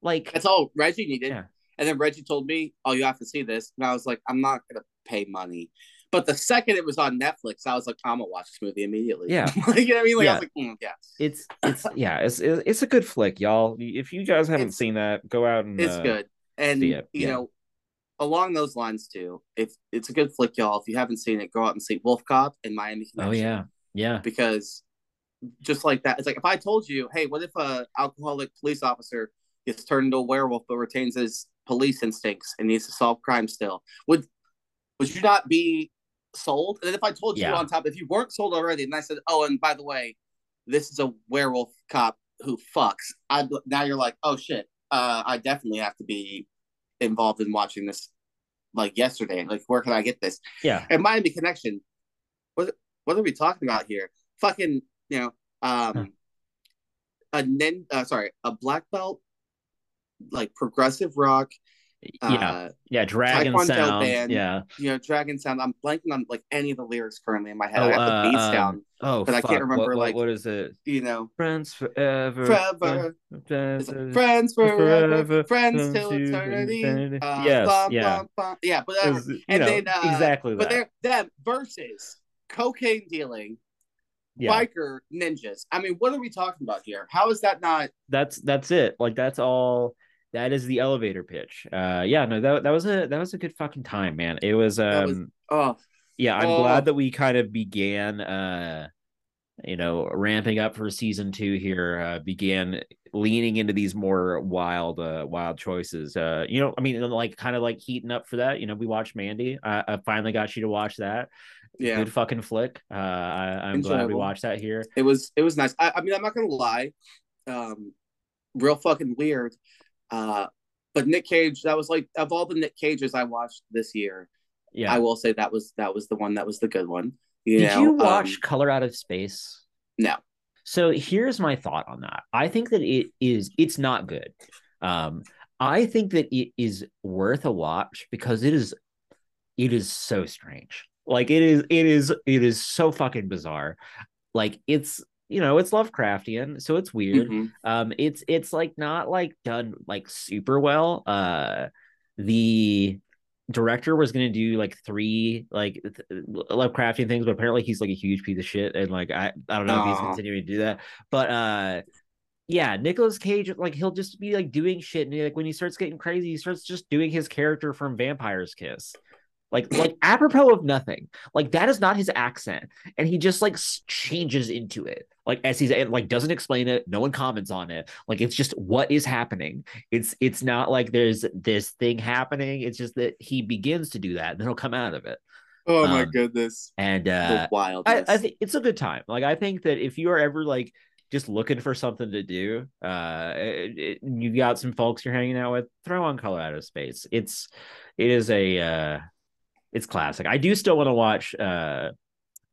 Like, that's all Reggie needed. Yeah. And then Reggie told me, Oh, you have to see this. And I was like, I'm not going to pay money. But the second it was on Netflix, I was like, I'm gonna watch this movie immediately. Yeah, like, you know what I mean? Like, yeah. I was like, mm, yeah, it's it's yeah, it's it's a good flick, y'all. If you guys haven't it's, seen that, go out and it's uh, good. And you yeah. know, along those lines too, if it's a good flick, y'all. If you haven't seen it, go out and see Wolf Cop and Miami Connection. Oh yeah, yeah. Because just like that, it's like if I told you, hey, what if a alcoholic police officer gets turned into a werewolf but retains his police instincts and needs to solve crime still? Would would you not be sold? And if I told you yeah. on top, if you weren't sold already, and I said, oh, and by the way, this is a werewolf cop who fucks. I now you're like, oh shit, uh, I definitely have to be involved in watching this like yesterday. Like, where can I get this? Yeah. And Miami Connection. What what are we talking about here? Fucking, you know, um, a nin, uh, sorry, a black belt, like progressive rock yeah, uh, yeah, Dragon Sound, band, yeah, you know, Dragon Sound. I'm blanking on like any of the lyrics currently in my head. Oh, I got the beats uh, down, um, oh, but fuck. I can't remember what, like what is it? You know, friends forever, forever, friends forever, friends, forever, friends till eternity. eternity. Uh, yes, yeah, bum. yeah, but uh, and know, then uh, exactly, but they're them versus cocaine dealing. Yeah. biker ninjas. I mean, what are we talking about here? How is that not? That's that's it. Like that's all that is the elevator pitch. Uh, yeah, no, that that was a that was a good fucking time, man. It was um, was, oh, yeah, I'm oh. glad that we kind of began, uh, you know, ramping up for season two here. Uh, began leaning into these more wild, uh, wild choices. Uh, you know, I mean, like kind of like heating up for that. You know, we watched Mandy. I, I finally got you to watch that. Yeah, good fucking flick. Uh, I, am glad we watched that here. It was it was nice. I, I mean, I'm not gonna lie. Um, real fucking weird uh, but Nick Cage, that was like of all the Nick Cages I watched this year. Yeah, I will say that was that was the one that was the good one. You Did know? you watch um, Color Out of Space? No. So here's my thought on that. I think that it is it's not good. Um, I think that it is worth a watch because it is it is so strange. Like it is it is it is so fucking bizarre. Like it's you know it's lovecraftian so it's weird mm-hmm. um it's it's like not like done like super well uh the director was going to do like three like th- Lovecraftian things, but apparently he's like a huge piece of shit, and like I I don't know if he's continuing to do that, but uh. Yeah, Nicolas Cage, like he'll just be like doing shit, and like when he starts getting crazy, he starts just doing his character from Vampire's Kiss, like like apropos of nothing. Like that is not his accent, and he just like changes into it, like as he's like doesn't explain it, no one comments on it, like it's just what is happening. It's it's not like there's this thing happening. It's just that he begins to do that, and then he'll come out of it. Oh my Um, goodness. And uh, I, wildness. I think it's a good time. Like I think that if you are ever like just looking for something to do, uh, it, it- you've got some folks you're hanging out with, throw on Color Out of Space. It's it is a uh, it's classic. I do still want to watch uh,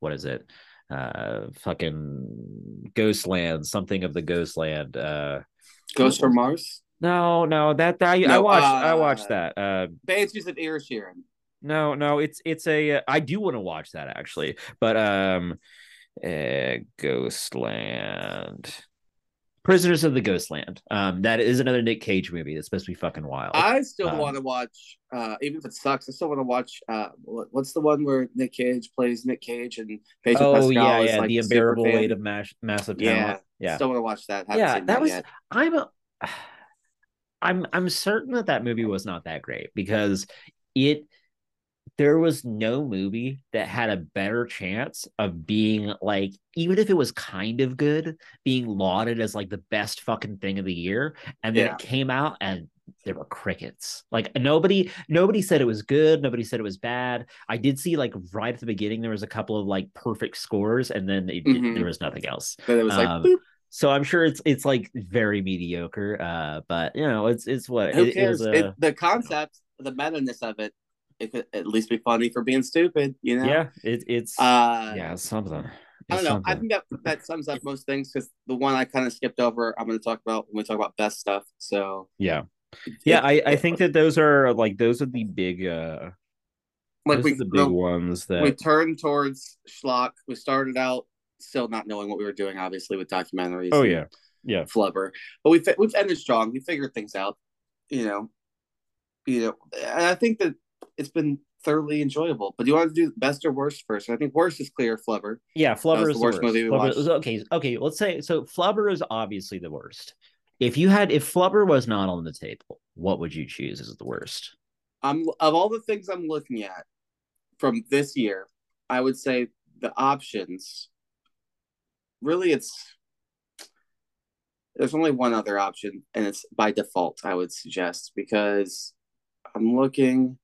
what is it? Uh, fucking Ghostland, something of the Ghostland. Uh, Ghost from Mars. no, no, that, that I No, watched. I uh, watched that. Uh, Banshees of Inisherin. no, no, it's it's a. uh, do want to watch that actually, but um, uh, Ghostland, Prisoners of the Ghostland. Um, that is another Nick Cage movie that's supposed to be fucking wild. I still Um, want to watch, uh, even if it sucks. I still want to watch. Uh, what's the one where Nick Cage plays Nick Cage and Pedro oh Pascal yeah, yeah, like the unbearable weight of mash, massive talent. Yeah, Yeah, Still want to watch that. Haven't yeah, seen that was. yet. I'm a, I'm I'm certain that that movie was not that great because it there was no movie that had a better chance of being like even if it was kind of good being lauded as like the best fucking thing of the year and then Yeah. it came out and there were crickets like nobody nobody said it was good nobody said it was bad i did see like right at the beginning there was a couple of like perfect scores and then it, Mhm. there was nothing else But it was like, Um, boop, so i'm sure it's it's like very mediocre uh but you know it's it's what who it- cares? uh, the concept, the meta ness of it, it could at least be funny for being stupid. You know? yeah it, it's Uh, yeah it's something I don't know. I think that that sums up most things because the one I kind of skipped over, I'm going to talk about when we talk about best stuff. So yeah yeah i i think that those are like those are the big uh like we the big ones that we turned towards schlock. We started out still not knowing what we were doing, obviously with documentaries. oh yeah yeah flubber, but we've we've ended strong. We figured things out. You know, you know, and I think that it's been thoroughly enjoyable. But do you want to do best or worst first? I think worst is clear. Flubber. yeah flubber is the worst worst, movie we Flubber- watched. okay okay let's say so flubber is obviously the worst if you had if flubber was not on the table what would you choose as the worst I'm of all the things I'm looking at from this year, I would say the options. Really, it's there's only one other option, and it's by default. I would suggest because I'm looking.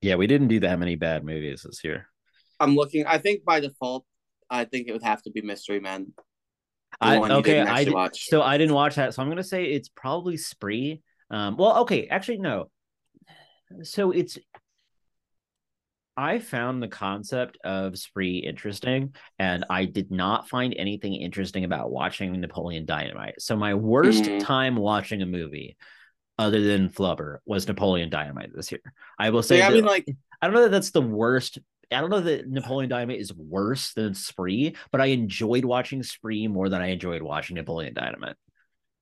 Yeah we didn't do that many bad movies this year I'm looking. I think by default, I think it would have to be Mystery Men. I, okay, didn't I did, watch. so I didn't watch that, so I'm gonna say it's probably Spree. Um, well, okay, actually no. So it's I found the concept of Spree interesting, and I did not find anything interesting about watching Napoleon Dynamite. So my worst Mhm. time watching a movie, other than Flubber, was Napoleon Dynamite this year. I will say, yeah, I mean, like I don't know that that's the worst. I don't know that Napoleon Dynamite is worse than Spree, but I enjoyed watching Spree more than I enjoyed watching Napoleon Dynamite.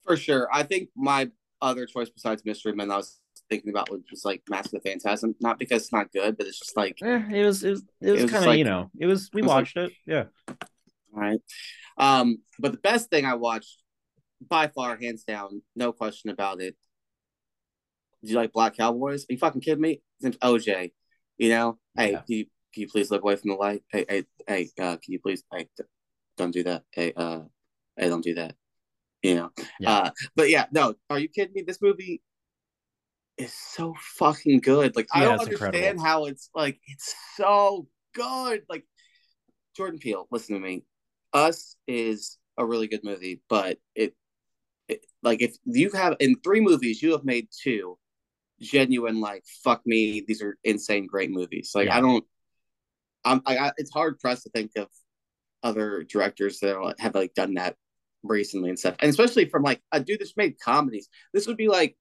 for sure. I think my other choice besides Mystery Men, I was thinking about was just like Mask of the Phantasm. Not because it's not good, but it's just like Eh, it was it was it was, was kind of like- you know it was we it was like- watched it yeah All right. Um, but the best thing I watched by far, hands down, no question about it. Do you like Black Cowboys? Are you fucking kidding me? His name's OJ. You know, hey, Yeah. can you, can you please look away from the light? Hey, hey, hey, uh, can you please, hey, don't do that. Hey, uh, hey, don't do that. You know, Yeah. uh, but yeah, no, are you kidding me? This movie is so fucking good. Like, I don't understand incredible. how it's like, it's so good. Like, Jordan Peele, listen to me. Us is a really good movie, but it, it like if you have in three movies, you have made two genuine like fuck me, these are insane great movies. Like Yeah. I don't, I'm I, I it's hard pressed to think of other directors that have like done that recently and stuff, and especially from like a dude that's made comedies. This would be like,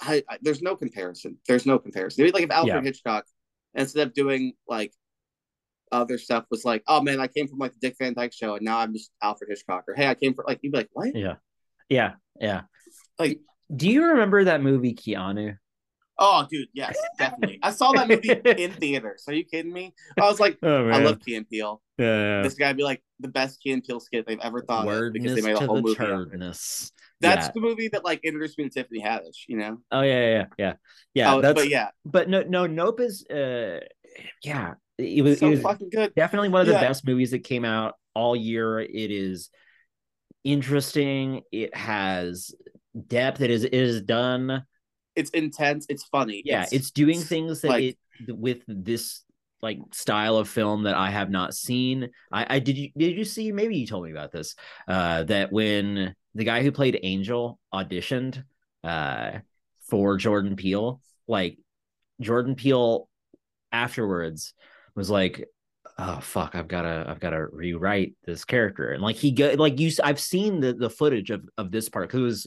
I, I, there's no comparison. There's no comparison. It'd like if Alfred Yeah. Hitchcock instead of doing like other stuff was like, oh man, I came from like the Dick Van Dyke Show, and now I'm just Alfred Hitchcock. Or hey, I came from like you'd be like, what? yeah yeah yeah Like, do you remember that movie Keanu Oh, dude, yes, definitely. I saw that movie in theaters. Are you kidding me? I was like, Oh I love Key and Peele. yeah. This guy be like the best Key and Peele skit they've ever thought of because they made a whole movie. out of it. turdness. That's Yeah. the movie that like introduced me to Tiffany Haddish. You know? Oh yeah, yeah, yeah, yeah. oh, that's but yeah, but no, no, Nope is uh, yeah. It was, so it was fucking good. definitely one of the Yeah. best movies that came out all year. It is interesting. It has depth. It is it is done. It's intense. It's funny. Yeah, it's, doing things that like- it with this like style of film that I have not seen. I, I did you did you see? Maybe you told me about this. Uh, that when the guy who played Angel auditioned uh for Jordan Peele, like Jordan Peele afterwards was like oh fuck i've gotta i've gotta rewrite this character and like he go like you i've seen the the footage of of this part because it was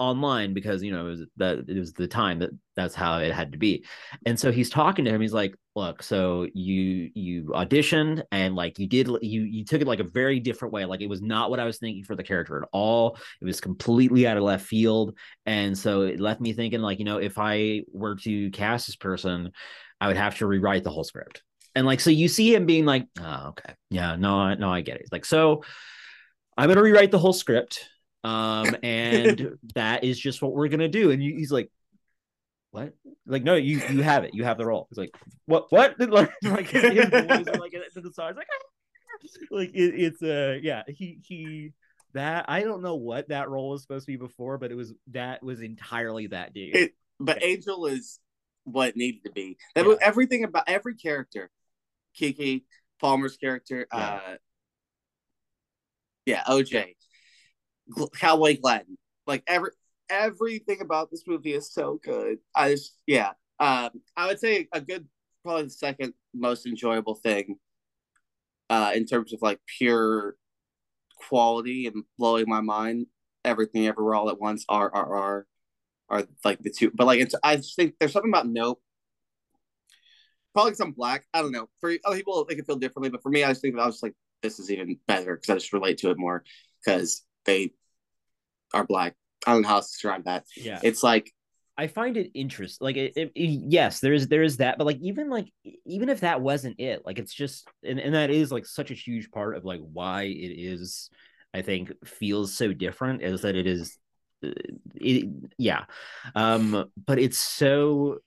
online because you know it was that it was the time that that's how it had to be. And so he's talking to him he's like look so you you auditioned and like you did you you took it like a very different way. Like it was not what i was thinking for the character at all. It was completely out of left field. And so it left me thinking like you know if i were to cast this person i would have to rewrite the whole script. And like so you see him being like oh okay. Yeah no no i get it. Like so i'm gonna rewrite the whole script um and that is just what we're gonna do and you, he's like what like no you you have it you have the role he's like what what like like his, his boys like to the like "Ah." like it, it's uh yeah he he that i don't know what that role was supposed to be before but it was that was entirely that dude It- But Angel is what needed to be. That Yeah. was- Everything about every character, Keke Palmer's character, Yeah. uh, yeah, OJ, Cowboy Glenn, like every everything about this movie is so good. I just yeah, um, I would say a good, probably the second most enjoyable thing, uh, in terms of like pure quality and blowing my mind. Everything, everywhere, all at once. R R R are like the two. But like it's I just think there's something about Nope. Probably I'm black. I don't know. For other people, they can feel differently, but for me, I just think that I was like, this is even better because I just relate to it more because they are black. I don't know how to describe that. yeah It's like I find it interesting. Like, it, it, yes, there is there is that, but like even like even if that wasn't it, like it's just and and that is like such a huge part of like why it is. I think feels so different is that it is, uh, it, yeah, um, but it's so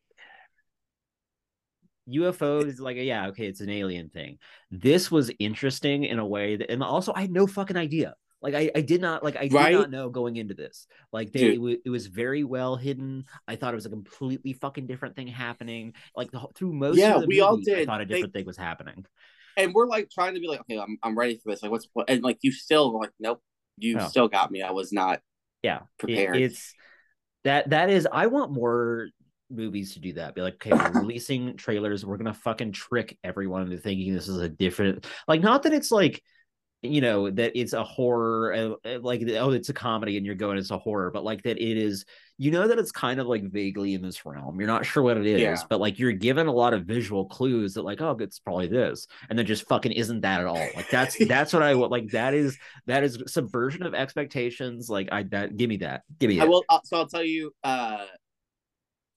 UFO is like yeah okay it's an alien thing. This was interesting in a way that and also I had no fucking idea. Like I, I did not like I did Right? not know going into this. Like they it, wa- it was very well hidden. I thought it was a completely fucking different thing happening. Like the, through most Yeah, of the we all movie, I did. thought a They- different thing was happening. and we're like trying to be like, okay, I'm I'm ready for this. Like what's what and like you still like, nope, you No. still got me. I was not Yeah, It- prepared. it's that that is I want more movies to do that. Be like, okay, we're releasing trailers. We're gonna fucking trick everyone into thinking this is a different. Like, not that it's like, you know, that it's a horror. uh, uh, Like, oh, it's a comedy, and you're going it's a horror, but like that it is. You know that it's kind of like vaguely in this realm. You're not sure what it is, Yeah. but like you're given a lot of visual clues that like, oh, it's probably this, and then just fucking isn't that at all. Like that's that's what I want. Like that is that is subversion of expectations. Like I that give me that, give me I it. will uh, so I'll tell you uh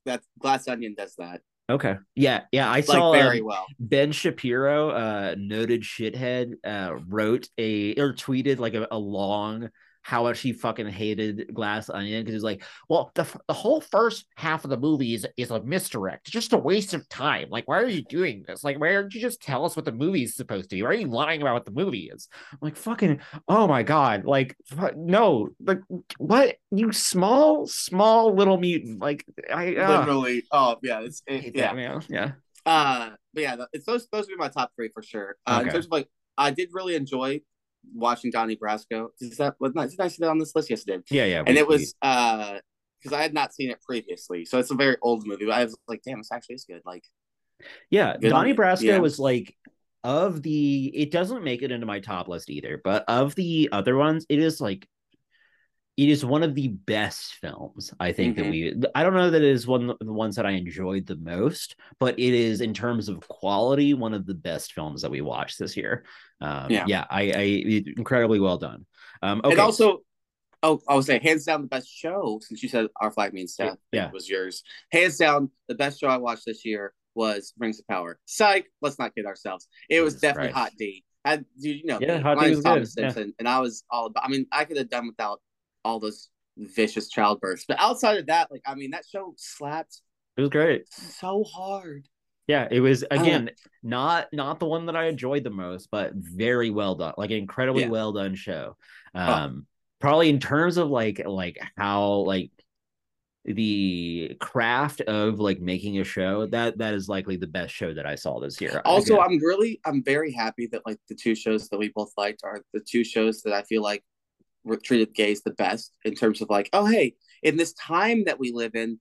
that Glass Onion does that. Okay. Yeah. Yeah. I Like saw very um, well. Ben Shapiro, uh, noted shithead, uh, wrote a or tweeted like a, a long how much he fucking hated Glass Onion because he's like, well, the the whole first half of the movie is is a misdirect, just a waste of time. Like, why are you doing this? Like, why don't you just tell us what the movie is supposed to be? Why are you lying about what the movie is? I'm like, fucking, oh my god, like, no, like, what you small, small little mutant? Like, I uh, Literally. Oh yeah, it's it, yeah. man. Yeah. Uh, but yeah, it's those those would be my top three for sure. Uh, In terms of like, I did really enjoy watching Donnie Brasco. Is that what? Did I see that on this list? Yes, it did. Yeah, yeah. And we- it was uh because I had not seen it previously, so it's a very old movie. But I was like, damn, this actually is good. Like, Yeah, Good Donnie on you. Brasco Yeah. was like of the it doesn't make it into my top list either, but of the other ones, it is like it is one of the best films I think that Mhm. we I don't know that it is one of the ones that I enjoyed the most, but it is in terms of quality one of the best films that we watched this year. Um Yeah. yeah, I I incredibly well done. Um okay. and also Oh, I was saying hands down the best show since you said our flag means death. Yeah. was yours. Hands down the best show I watched this year was Rings of Power. Psych. Let's not kid ourselves. It was Jesus definitely Christ. Hot D. I, dude, you know, Yeah. Hot D was Thomas good. Yeah. Simpson, and I was all about. I mean, I could have done without all those vicious childbirths, but outside of that, like, I mean, that show slapped It was great. so hard. Yeah, it was don't again not not the one that I enjoyed the most, but very well done. Like an incredibly Yeah. well done show. Oh. Um probably in terms of like like how like the craft of like making a show that that is likely the best show that I saw this year. Also, Again, I'm really, I'm very happy that like the two shows that we both liked are the two shows that I feel like treated gays the best in terms of like, oh hey, in this time that we live in,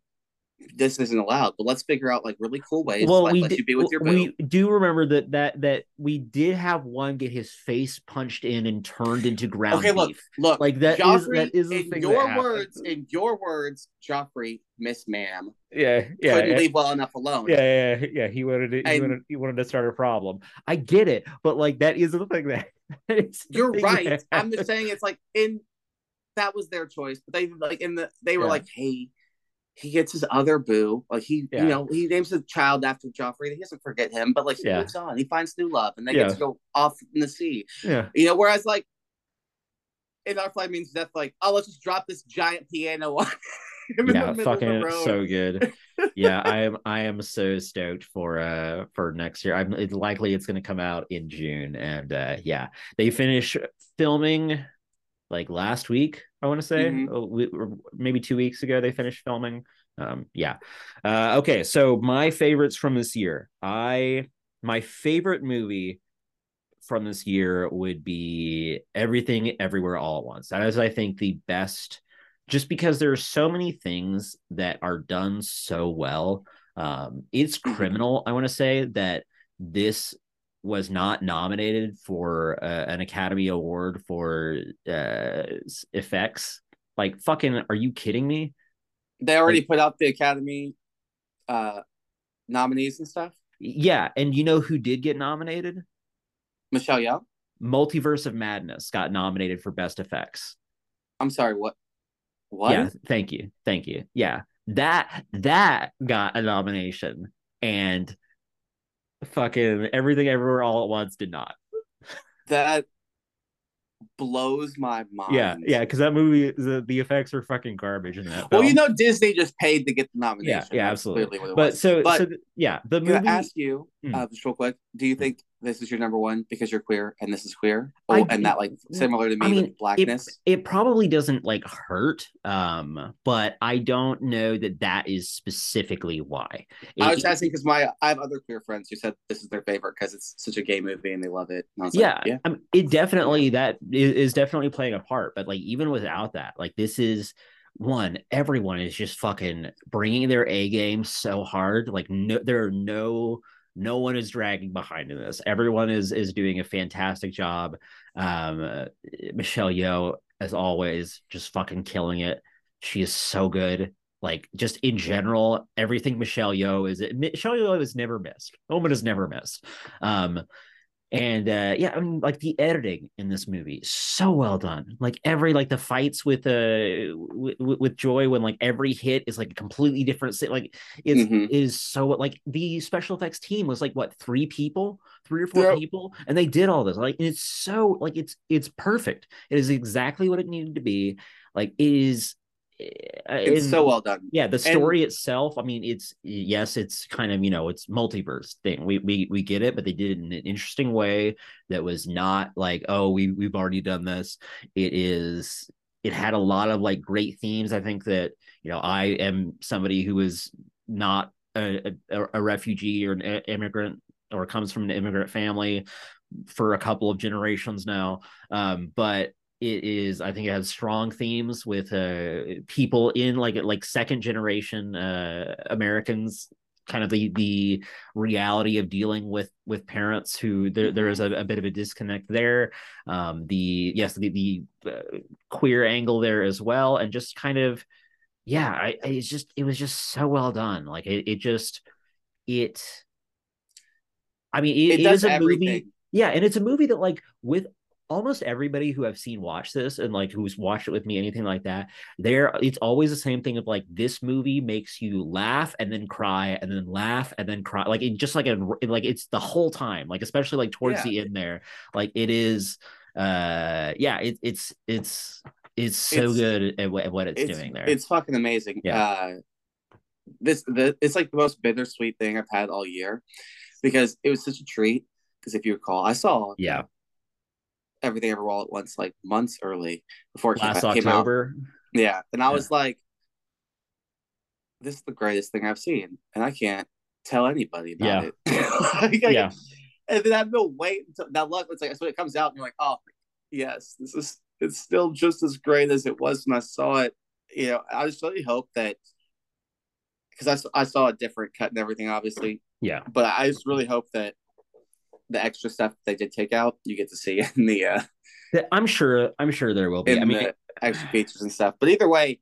this isn't allowed, but let's figure out like really cool ways well, to like, we let did, you be with your boo. we do remember that that that we did have one get his face punched in and turned into ground Okay, look, beef. look, Like that is Joffrey, that is the in thing your that words, in your words, Joffrey, Miss Ma'am, Yeah, yeah, couldn't yeah. leave well enough alone. Yeah, yeah, yeah, yeah. He wanted to, he And- wanted he wanted to start a problem. I get it, but like that is the thing that it's the You're right. I'm just saying it's like in that was their choice, but they like in the they were Yeah. like, hey, he gets his other boo. Like he, Yeah. you know, he names the child after Joffrey. He doesn't forget him, but like he Yeah. moves on. He finds new love, and they get to go off in the sea. yeah, You know, whereas like in our flight means death, like oh, let's just drop this giant piano on him in the yeah, fucking of the road. so good. Yeah, I am I am so stoked for uh for next year. I'm it's likely it's gonna come out in June, and uh yeah, they finish filming like last week. I want to say, Mhm. Oh, maybe two weeks ago they finished filming. Um, yeah. Uh, okay, so my favorites from this year. I my favorite movie from this year would be Everything Everywhere All at Once. That is, I think, the best, just because there are so many things that are done so well. Um, it's Mhm. criminal, I want to say, that this was not nominated for uh, an Academy Award for uh, effects. Like, fucking, are you kidding me? They already put out the Academy uh nominees and stuff. Yeah, and you know who did get nominated? Michelle Yeoh. Multiverse of Madness got nominated for best effects. I'm sorry, what? What? Yeah, thank you. Thank you. Yeah. That that got a nomination and fucking everything everywhere all at once did not. That blows my mind. Yeah, yeah, because that movie the, the effects are fucking garbage in that. Well, you know, Disney just paid to get the nomination. yeah, yeah, absolutely. clearly what it But was. so But- so yeah, the movie ask you, Hmm. uh, just real quick, do you think this is your number one because you're queer and this is queer? I- Oh, and that like similar to me I mean, with blackness? it probably doesn't like hurt um but i don't know that that is specifically why I was asking because my I have other queer friends who said this is their favorite because it's such a gay movie and they love it. I yeah, like, yeah, I mean, it definitely that is, is definitely playing a part but like even without that like this is one everyone is just fucking bringing their a game so hard like no there are no no one is dragging behind in this. Everyone is is doing a fantastic job. Um uh, michelle yeoh as always just fucking killing it. She is so good. Like just in general everything michelle yeoh is michelle yeoh has never missed. Woman has never missed. Um and uh yeah i mean like the editing in this movie so well done. Like every like the fights with uh with, with joy when like every hit is like a completely different like it's Mhm. is so like the special effects team was like what three people? Three or four Yep. people? And they did all this like it's so like it's it's perfect. It is exactly what it needed to be. Like it is it's and- so well done. yeah the story itself i mean it's yes it's kind of you know it's multiverse thing. We we we get it but they did it in an interesting way that was not like oh we we've already done this. It is it had a lot of like great themes. I think that you know i am somebody who is not a, a, a refugee or an immigrant or comes from an immigrant family for a couple of generations now. Um but it is i think it has strong themes with uh people in like like second generation uh americans kind of the the reality of dealing with with parents who there, there is a, a bit of a disconnect there. Um the yes the the uh, queer angle there as well and just kind of yeah I, I it's just it was just so well done. Like it, it just it i mean it, It, it is a everything. movie yeah, and it's a movie that like with almost everybody who I've seen watch this and like who's watched it with me, anything like that, there it's always the same thing of like this movie makes you laugh and then cry and then laugh and then cry. Like it just like a like it's the whole time, like especially like towards yeah. the end there. Like it is uh yeah, it, it's it's it's so it's, good at, at, what it's, it's, doing there. It's fucking amazing. Yeah. Uh this the it's like the most bittersweet thing I've had all year because it was such a treat. Because if you recall, I saw yeah everything ever all at once like months early before it last came, October. Came out. Yeah, and I yeah. was like, "This is the greatest thing I've seen," and I can't tell anybody about yeah. it. like, yeah, and then I have no wait until now. Luck, it's like so it comes out, and you're like, "Oh, yes, this is it's still just as great as it was when I saw it." You know, I just really hope that because I, I saw a different cut and everything, obviously. Yeah. But I just really hope that the extra stuff they did take out, you get to see in the. uh I'm sure. I'm sure there will be. I mean, extra features and stuff. But either way,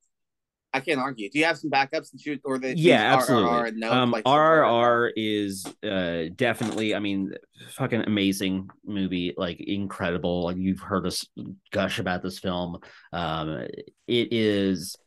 I can't argue. Do you have some backups that you or the yeah, absolutely. RRR, no, um, like RRR is uh, definitely. I mean, fucking amazing movie. Like incredible. Like you've heard us gush about this film. Um, it is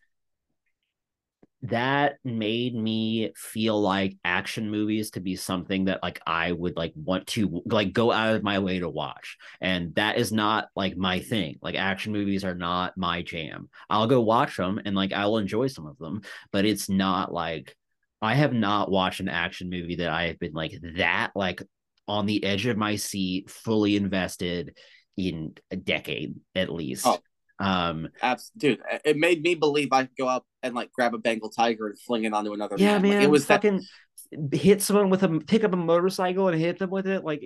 that made me feel like action movies to be something that like I would like want to like go out of my way to watch. And that is not like my thing. Like action movies are not my jam. I'll go watch them and like I'll enjoy some of them, but it's not like I have not watched an action movie that I have been like that like on the edge of my seat, fully invested in a decade at least. Oh, um, Abs- dude, it made me believe I could go up and like grab a Bengal tiger and fling it onto another. Yeah, man. man like, it was fucking that... hit someone with a pick up a motorcycle and hit them with it. Like,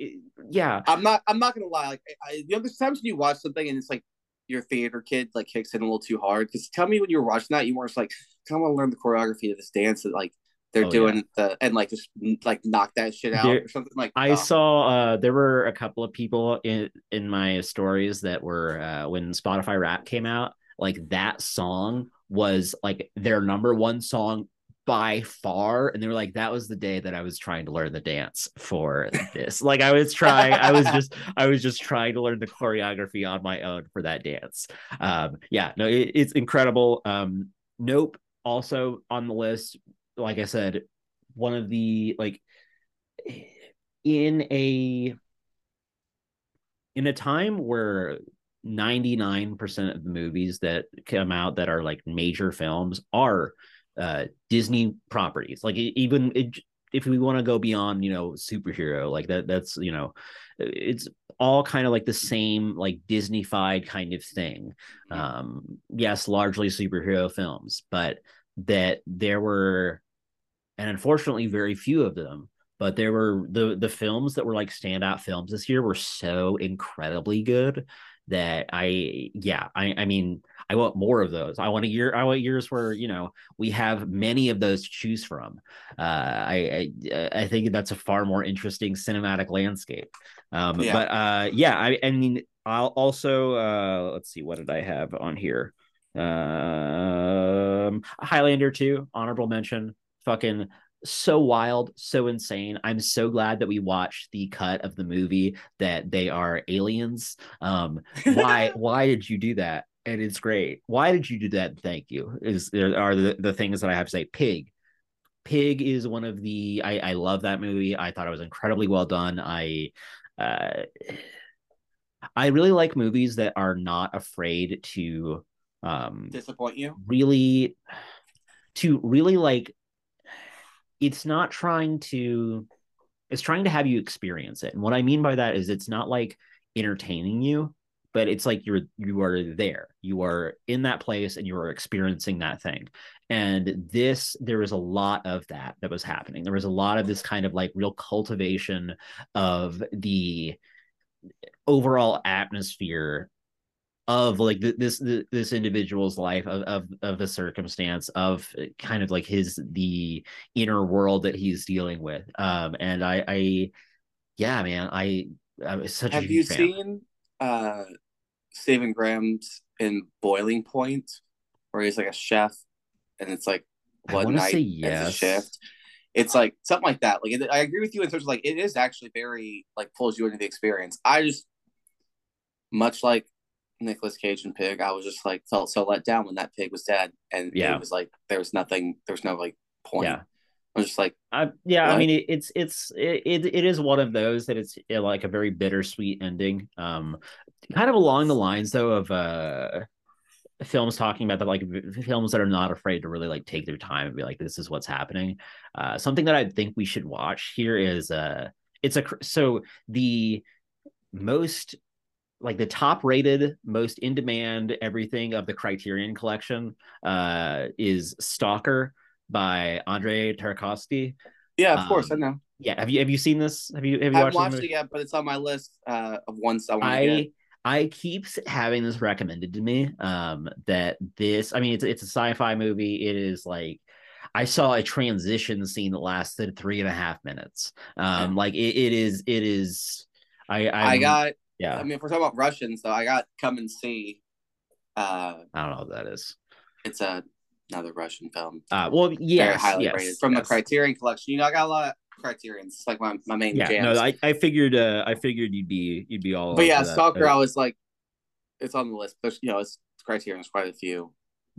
yeah. I'm not. I'm not gonna lie. Like, I, you know, there's times when you watch something and it's like your theater kid like kicks in a little too hard. Because tell me when you were watching that, you weren't like, I want to learn the choreography of this dance that like they're oh, doing yeah. the and like just like knock that shit out there, or something like I oh. saw uh there were a couple of people in in my stories that were uh when Spotify Wrapped came out like that song was like their number one song by far and they were like that was the day that i was trying to learn the dance for this like i was trying i was just i was just trying to learn the choreography on my own for that dance um yeah no it, it's incredible um nope also on the list like i said one of the like in a in a time where 99% of the movies that come out that are like major films are uh Disney properties. Like even it, if we want to go beyond, you know, superhero, like that that's, you know, it's all kind of like the same like Disneyfied kind of thing. Um yes, largely superhero films, but that there were and unfortunately very few of them but there were the the films that were like standout films this year were so incredibly good that I yeah I I mean I want more of those. I want a year I want years where you know we have many of those to choose from. Uh, I, I I think that's a far more interesting cinematic landscape. Um, yeah. But uh, yeah, I I mean I'll also uh, let's see what did I have on here. Um, Highlander two honorable mention. Fucking so wild, so insane. I'm so glad that we watched the cut of the movie that they are aliens. Um, why why did you do that? And it's great. Why did you do that? Thank you. Is are the, the things that I have to say. Pig. Pig is one of the I, I love that movie. I thought it was incredibly well done. I uh I really like movies that are not afraid to um disappoint you. Really to really like it's not trying to it's trying to have you experience it. And what I mean by that is it's not like entertaining you, but it's like you're you are there. You are in that place and you are experiencing that thing. And this there was a lot of that that was happening. There was a lot of this kind of like real cultivation of the overall atmosphere of like this this individual's life of, of of the circumstance of uh, kind of like his the inner world that he's dealing with um and i i yeah man i i'm such have you fan. seen uh stephen graham's in boiling point where he's like a chef and it's like one night yes. as a shift it's like something like that like i agree with you in terms of like it is actually very like pulls you into the experience i just much like Nicolas Cage and Pig, I was just like felt so let down when that pig was dead, and Yeah. it was like there was nothing, there was no like point. Yeah. I was just like, I, yeah, I mean it, it's it's it, it it is one of those that it's uh, like a very bittersweet ending. Um, kind of along the lines though of uh films talking about that like films that are not afraid to really like take their time and be like this is what's happening. Uh, something that I think we should watch here is uh it's a cr- so the most like the top rated most in demand everything of the criterion collection uh is stalker by andrei tarkovsky yeah, of course, I Um, know. yeah have you have you seen this have you have you I watched, haven't watched it yet, but it's on my list uh, of ones I want to get. i i keep having this recommended to me um that this i mean it's it's a sci-fi movie it is like I saw a transition scene that lasted three and a half minutes. Um, like it, it is, it is. I, I I'm- got. Yeah. I mean, if we're talking about Russians, though, I got Come and See. Uh, I don't know what that is. it's a another Russian film. Uh, well, yes, very highly yes, rated from yes. the Criterion Collection. You know, I got a lot of Criterions. It's like my, my main Yeah, jams. no, I, I figured, uh, I figured you'd be, you'd be all. but yeah, Stalker, I was like, it's on the list. There's, you know, it's Criterion's quite a few.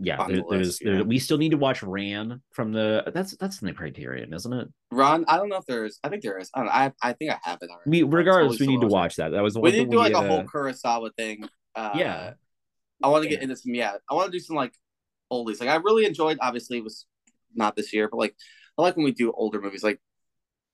Yeah, there, the there's, list, there, we still need to watch Ran from the. That's that's in the Criterion, isn't it? Ran, I don't know if there's. I think there is. I don't know. I, I think I have it already. We, regardless, we totally need to watch that. That was the We to do like a whole uh, Kurosawa thing. Uh, Yeah. I want to get into some. Yeah, I want to do some like oldies. Like I really enjoyed. Obviously, it was not this year, but like I like when we do older movies, like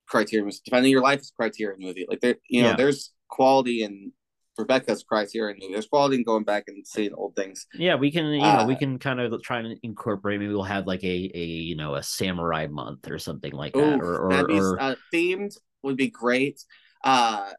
Criterion. was- Defending Your Life is Criterion movie. Like there, you know, Yeah. there's quality in Rebecca's Criterion. There's quality in going back and seeing old things. Yeah, we can, you know, we Uh, can kind of try and incorporate. Maybe we'll have like a, a, you know, a samurai month or something like that, Ooh, or, be or uh, themed would be great. Uh,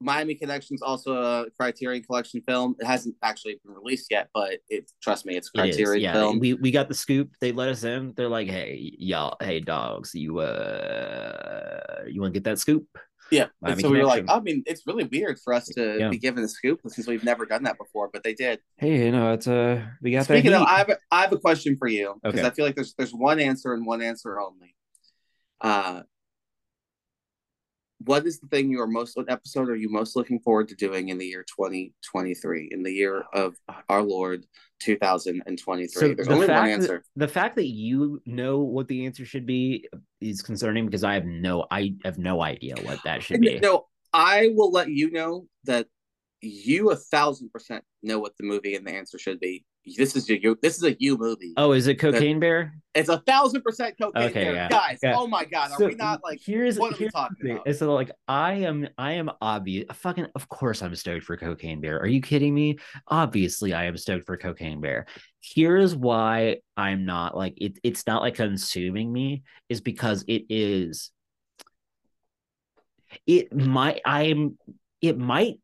Miami Connection's also a Criterion Collection film. It hasn't actually been released yet, but it trust me, it's It is, Criterion yeah. film. We we got the scoop. They let us in. They're like, "Hey, y'all, hey dogs, you uh, you want to get that scoop?" Yeah, Miami and so we were like, I mean, it's really weird for us to Yeah. be given a scoop since we've never done that before, but they did. Hey, you know, it's uh, we got Speaking that. of. I have a, I have a question for you because Okay. I feel like there's there's one answer and one answer only. Uh, what is the thing you are most what episode are you most looking forward to doing in the year 2023 in the year of our Lord 2023? So there's the only one fact answer. the fact that you know what the answer should be is concerning because I have no, I have no idea what that should be. No, I will let you know that you a thousand percent know what the movie and the answer should be. This is your this is a you movie. Oh, is it Cocaine Bear? It's a thousand percent cocaine. Okay, there. yeah, guys. yeah. Oh my god, are So, we not like? here's what are we talking about? So like I am I am obvious fucking of course I'm stoked for Cocaine Bear. Are you kidding me? Obviously I am stoked for Cocaine Bear. Here's why I'm not like it it's not like consuming me is because it is it might I'm it might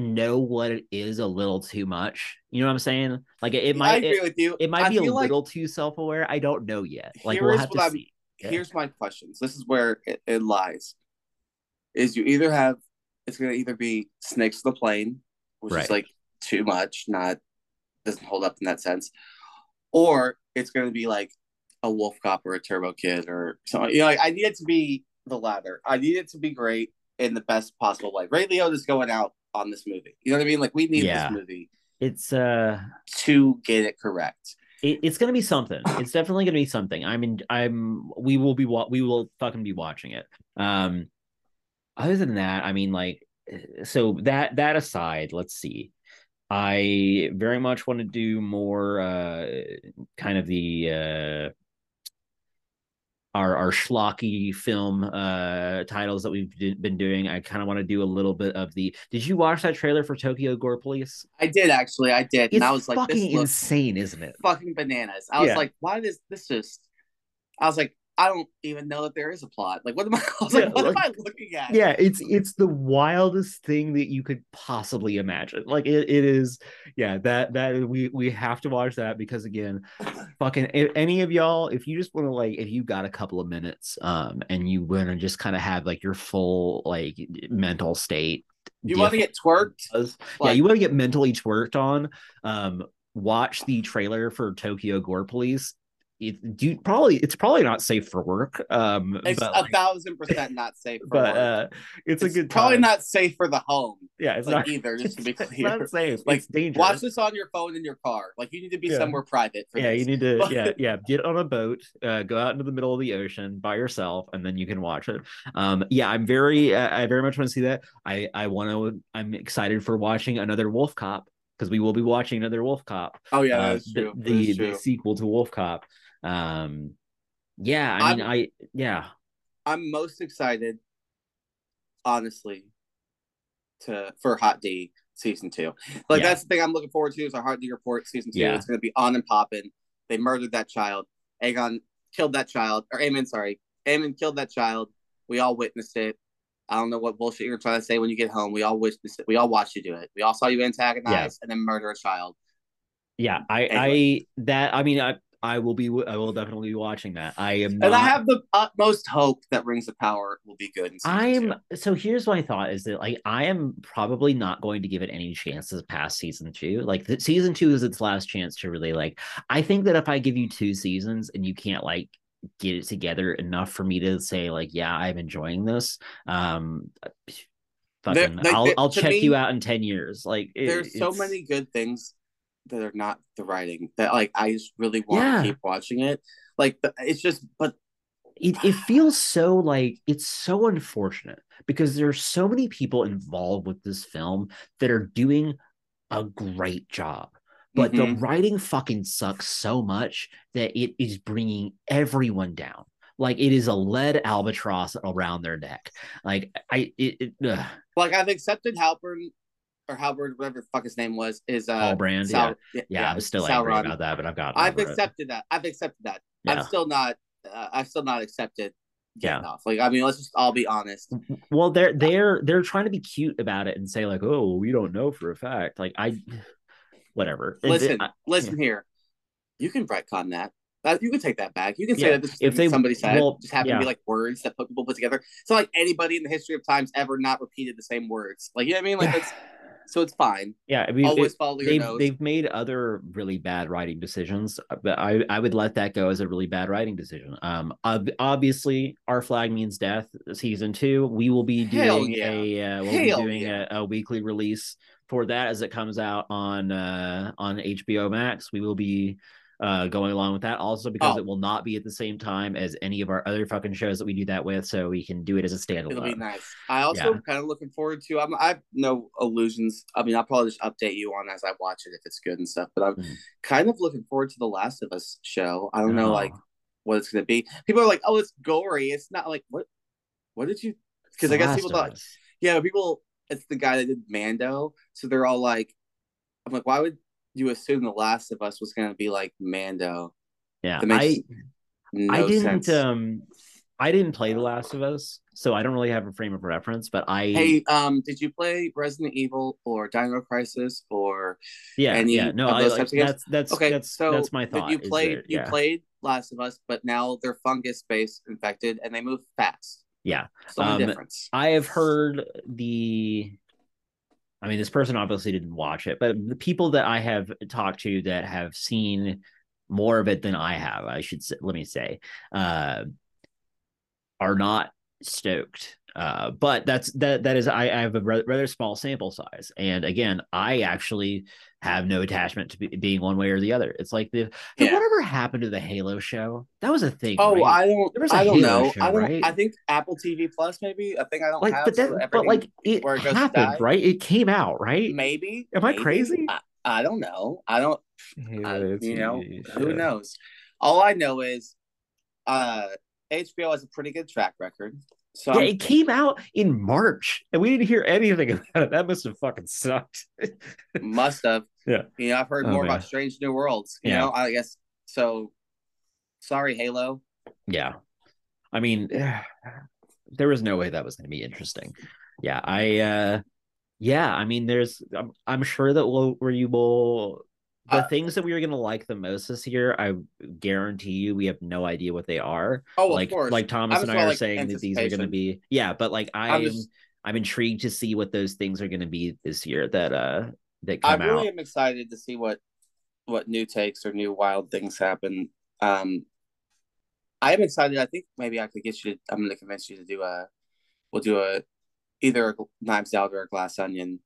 know what it is a little too much. You know what I'm saying? Like it, it I might agree it, with you. it might I be a feel like little too self-aware. I don't know yet. Like we'll have to I'm- see. Yeah. here's my questions. This is where it, it lies. Is you either have it's gonna either be Snakes on the Plane, which Right. is like too much, not doesn't hold up in that sense, or it's gonna be like a Wolf Cop or a Turbo Kid or something. You know, like, I need it to be the latter. I need it to be great in the best possible way. Ray Liotta's going out on this movie. You know what I mean? Like we need Yeah. this movie It's uh to get it correct. it, it's gonna be something. It's definitely gonna be something. I'm in. I'm. We will be. wa- We will fucking be watching it. Um. Other than that, I mean, like, so that that aside, let's see. I very much want to do more. Uh, kind of the uh, our our schlocky film uh titles that we've d- been doing. I kind of want to do a little bit of the. Did you watch that trailer for Tokyo Gore Police? I did actually, I did, It's and I was like, fucking this insane, isn't it? fucking bananas. I was like, why does this just? I was like, I don't even know that there is a plot. Like, what am I? I was like, Yeah, what am I looking at? yeah it's it's the wildest thing that you could possibly imagine like it, it is yeah that that we we have to watch that because again fucking if any of y'all if you just want to like if you got a couple of minutes um and you want to just kind of have like your full like mental state You want to get twerked? does- yeah you want to get mentally twerked on um watch the trailer for tokyo gore police it, do probably it's probably not safe for work. Um, it's a like, thousand percent not safe for but work. uh, it's, it's a good probably time. not safe for the home Yeah, it's like, not either. Just to be it's clear, not safe. Like, it's dangerous. watch this on your phone in your car. Like you need to be Yeah. somewhere private. For yeah, this. you need to But- yeah yeah get on a boat, uh, go out into the middle of the ocean by yourself, and then you can watch it. Um, yeah, I'm very uh, I very much want to see that. I I want to. I'm excited for watching another Wolf Cop because we will be watching another Wolf Cop. Oh yeah, uh, the the, the sequel to Wolf Cop. Um, yeah, I mean, I'm- I yeah I'm most excited, honestly, to for Hot D season two. Like Yeah. that's the thing I'm looking forward to is our Hot D report season two. Yeah. It's going to be on and popping. They murdered that child. Aegon killed that child, or Aemond, sorry, Aemond killed that child. We all witnessed it. I don't know what bullshit you're trying to say when you get home. We all witnessed it. We all watched you do it. We all saw you antagonize and then murder a child. yeah I Anyway. I that I mean I I will be I will definitely be watching that. I am And I have the utmost hope that Rings of Power will be good. I'm two. so here's my thought is that like I am probably not going to give it any chances past season two. Like the, season two is its last chance to really like. I think that if I give you two seasons and you can't like get it together enough for me to say like yeah I'm enjoying this, um, fucking like, I'll I'll check me, you out in ten years. Like it- there's so many good things that are not the writing that like I just really want Yeah. to keep watching it. Like it's just, but it, it feels so like it's so unfortunate because there are so many people involved with this film that are doing a great job but the Mhm. writing fucking sucks so much that it is bringing everyone down like it is a lead albatross around their neck like i it, it like I've accepted Halpern or Halberd, whatever the fuck his name was, is uh Paul Brand, Sal- yeah, yeah, i'm still angry about that but i've got I've accepted that. I've accepted that. yeah I'm still not. Uh, I've still not accepted. Yeah. Gandalf. Like I mean, let's just all be honest. well they're they're they're trying to be cute about it and say like oh we don't know for a fact like i whatever It- Listen, I- listen here. You can retcon that. That you can take that back. You can say Yeah, that this if they- somebody said well, just happen yeah. to be like words that put people put together. It's not like anybody in the history of times ever not repeated the same words. Like you know what I mean? Like it's so it's fine. yeah i mean Always it- follow your they've nose. they've made other really bad writing decisions, but I I would let that go as a really bad writing decision. Um, ob- obviously, our flag means death. Season two, we will be doing yeah. a uh, we'll Hell be doing yeah. a, a weekly release for that as it comes out on uh on HBO Max. We will be uh going along with that also because Oh. it will not be at the same time as any of our other fucking shows that we do that with, so we can do it as a standalone. It'll be nice. I also Yeah. kind of looking forward to. I'm. I have no illusions. I mean, I'll probably just update you on as I watch it if it's good and stuff. But I'm Mhm. kind of looking forward to the Last of Us show. I don't know, Oh. like what it's gonna be. People are like, "Oh, it's gory." It's not like what? What did you? Because I guess people thought, Us. yeah, people. It's the guy that did Mando, so they're all like, "I'm like, why would you assume the Last of Us was gonna be like Mando?" Yeah, I no I didn't sense. um I didn't play The Last of Us, so I don't really have a frame of reference, but I Hey, um, did you play Resident Evil or Dino Crisis or yeah, any yeah, no, I like, types of games? that's that's okay? that's so that's my thought. You played that- you yeah, played Last of Us, but now they're fungus based infected and they move fast. yeah. Only Um, difference. I have heard the I mean, this person obviously didn't watch it, but the people that I have talked to that have seen more of it than I have, I should say, let me say, uh, are not stoked. Uh, but that's that that is I, I have a rather, rather small sample size, and again, I actually have no attachment to be, being one way or the other. It's like the hey, Yeah. whatever happened to the Halo show? That was a thing. Oh, right? I don't. There was a I don't Halo know. show, I don't. right? I think Apple TV Plus maybe. I think I don't like, have. but so that, but like it, where it happened, right? It came out, right? maybe. Am I crazy? I, I don't know. I don't. I, you know, who knows? All I know is, uh, HBO has a pretty good track record. So Yeah, it came out in March, and we didn't hear anything about it. That must have fucking sucked. must have. Yeah. You know, I've heard Oh, more man. about Strange New Worlds. You Yeah. know, I guess so. Sorry, Halo. yeah, I mean, there was no way that was going to be interesting. Yeah, I, uh yeah, I mean, there's, I'm, I'm sure that we'll, you will. The Uh, things that we are going to like the most this year, I guarantee you, we have no idea what they are. Oh, like, of course. like Thomas and I are like, saying that these are going to be, yeah, but like I I'm just- I'm intrigued to see what those things are going to be this year that uh that come I really out. am excited to see what what new takes or new wild things happen Um, I am excited. I think maybe I could get you to. I'm going to convince you to do a. We'll do a either a Knives Out or a Glass Onion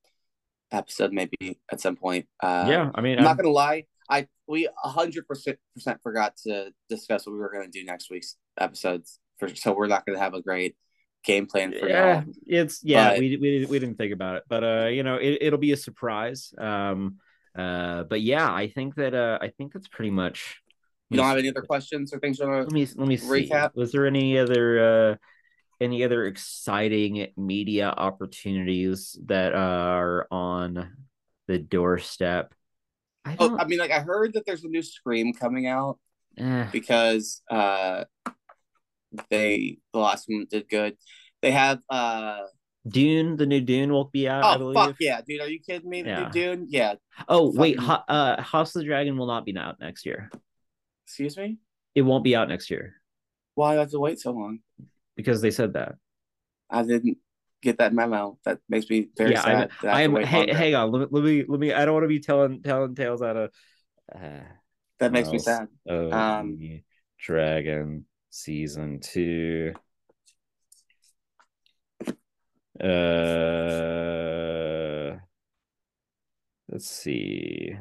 episode maybe at some point. Uh, yeah, I mean, I'm, I'm not to lie. I we hundred percent forgot to discuss what we were to do next week's episodes. For so we're not to have a great game plan for yeah, y'all. It's yeah, but, we, we we didn't think about it, but uh, you know, it, it'll be a surprise. Um, uh, but yeah, I think that uh, I think that's pretty much. You don't have any other questions or things you want to let me let me recap? See. Was there any other uh any other exciting media opportunities that are on the doorstep? I, oh, I mean, like I heard that there's a new Scream coming out eh. because uh, they the last one did good. They have uh Dune, the new Dune will be out. Oh fuck yeah, dude! Are you kidding me? The yeah. new Dune, yeah. Oh wait, Ho- uh, House of the Dragon will not be out next year. Excuse me. It won't be out next year. Why do I have to wait so long? Because they said that. I didn't get that memo. That makes me very yeah, sad. I, am. Hey, hang on. Let me, let me. Let me. I don't want to be telling telling tales out of. Uh, that makes me sad. Um, Dragon season two. Uh, let's see.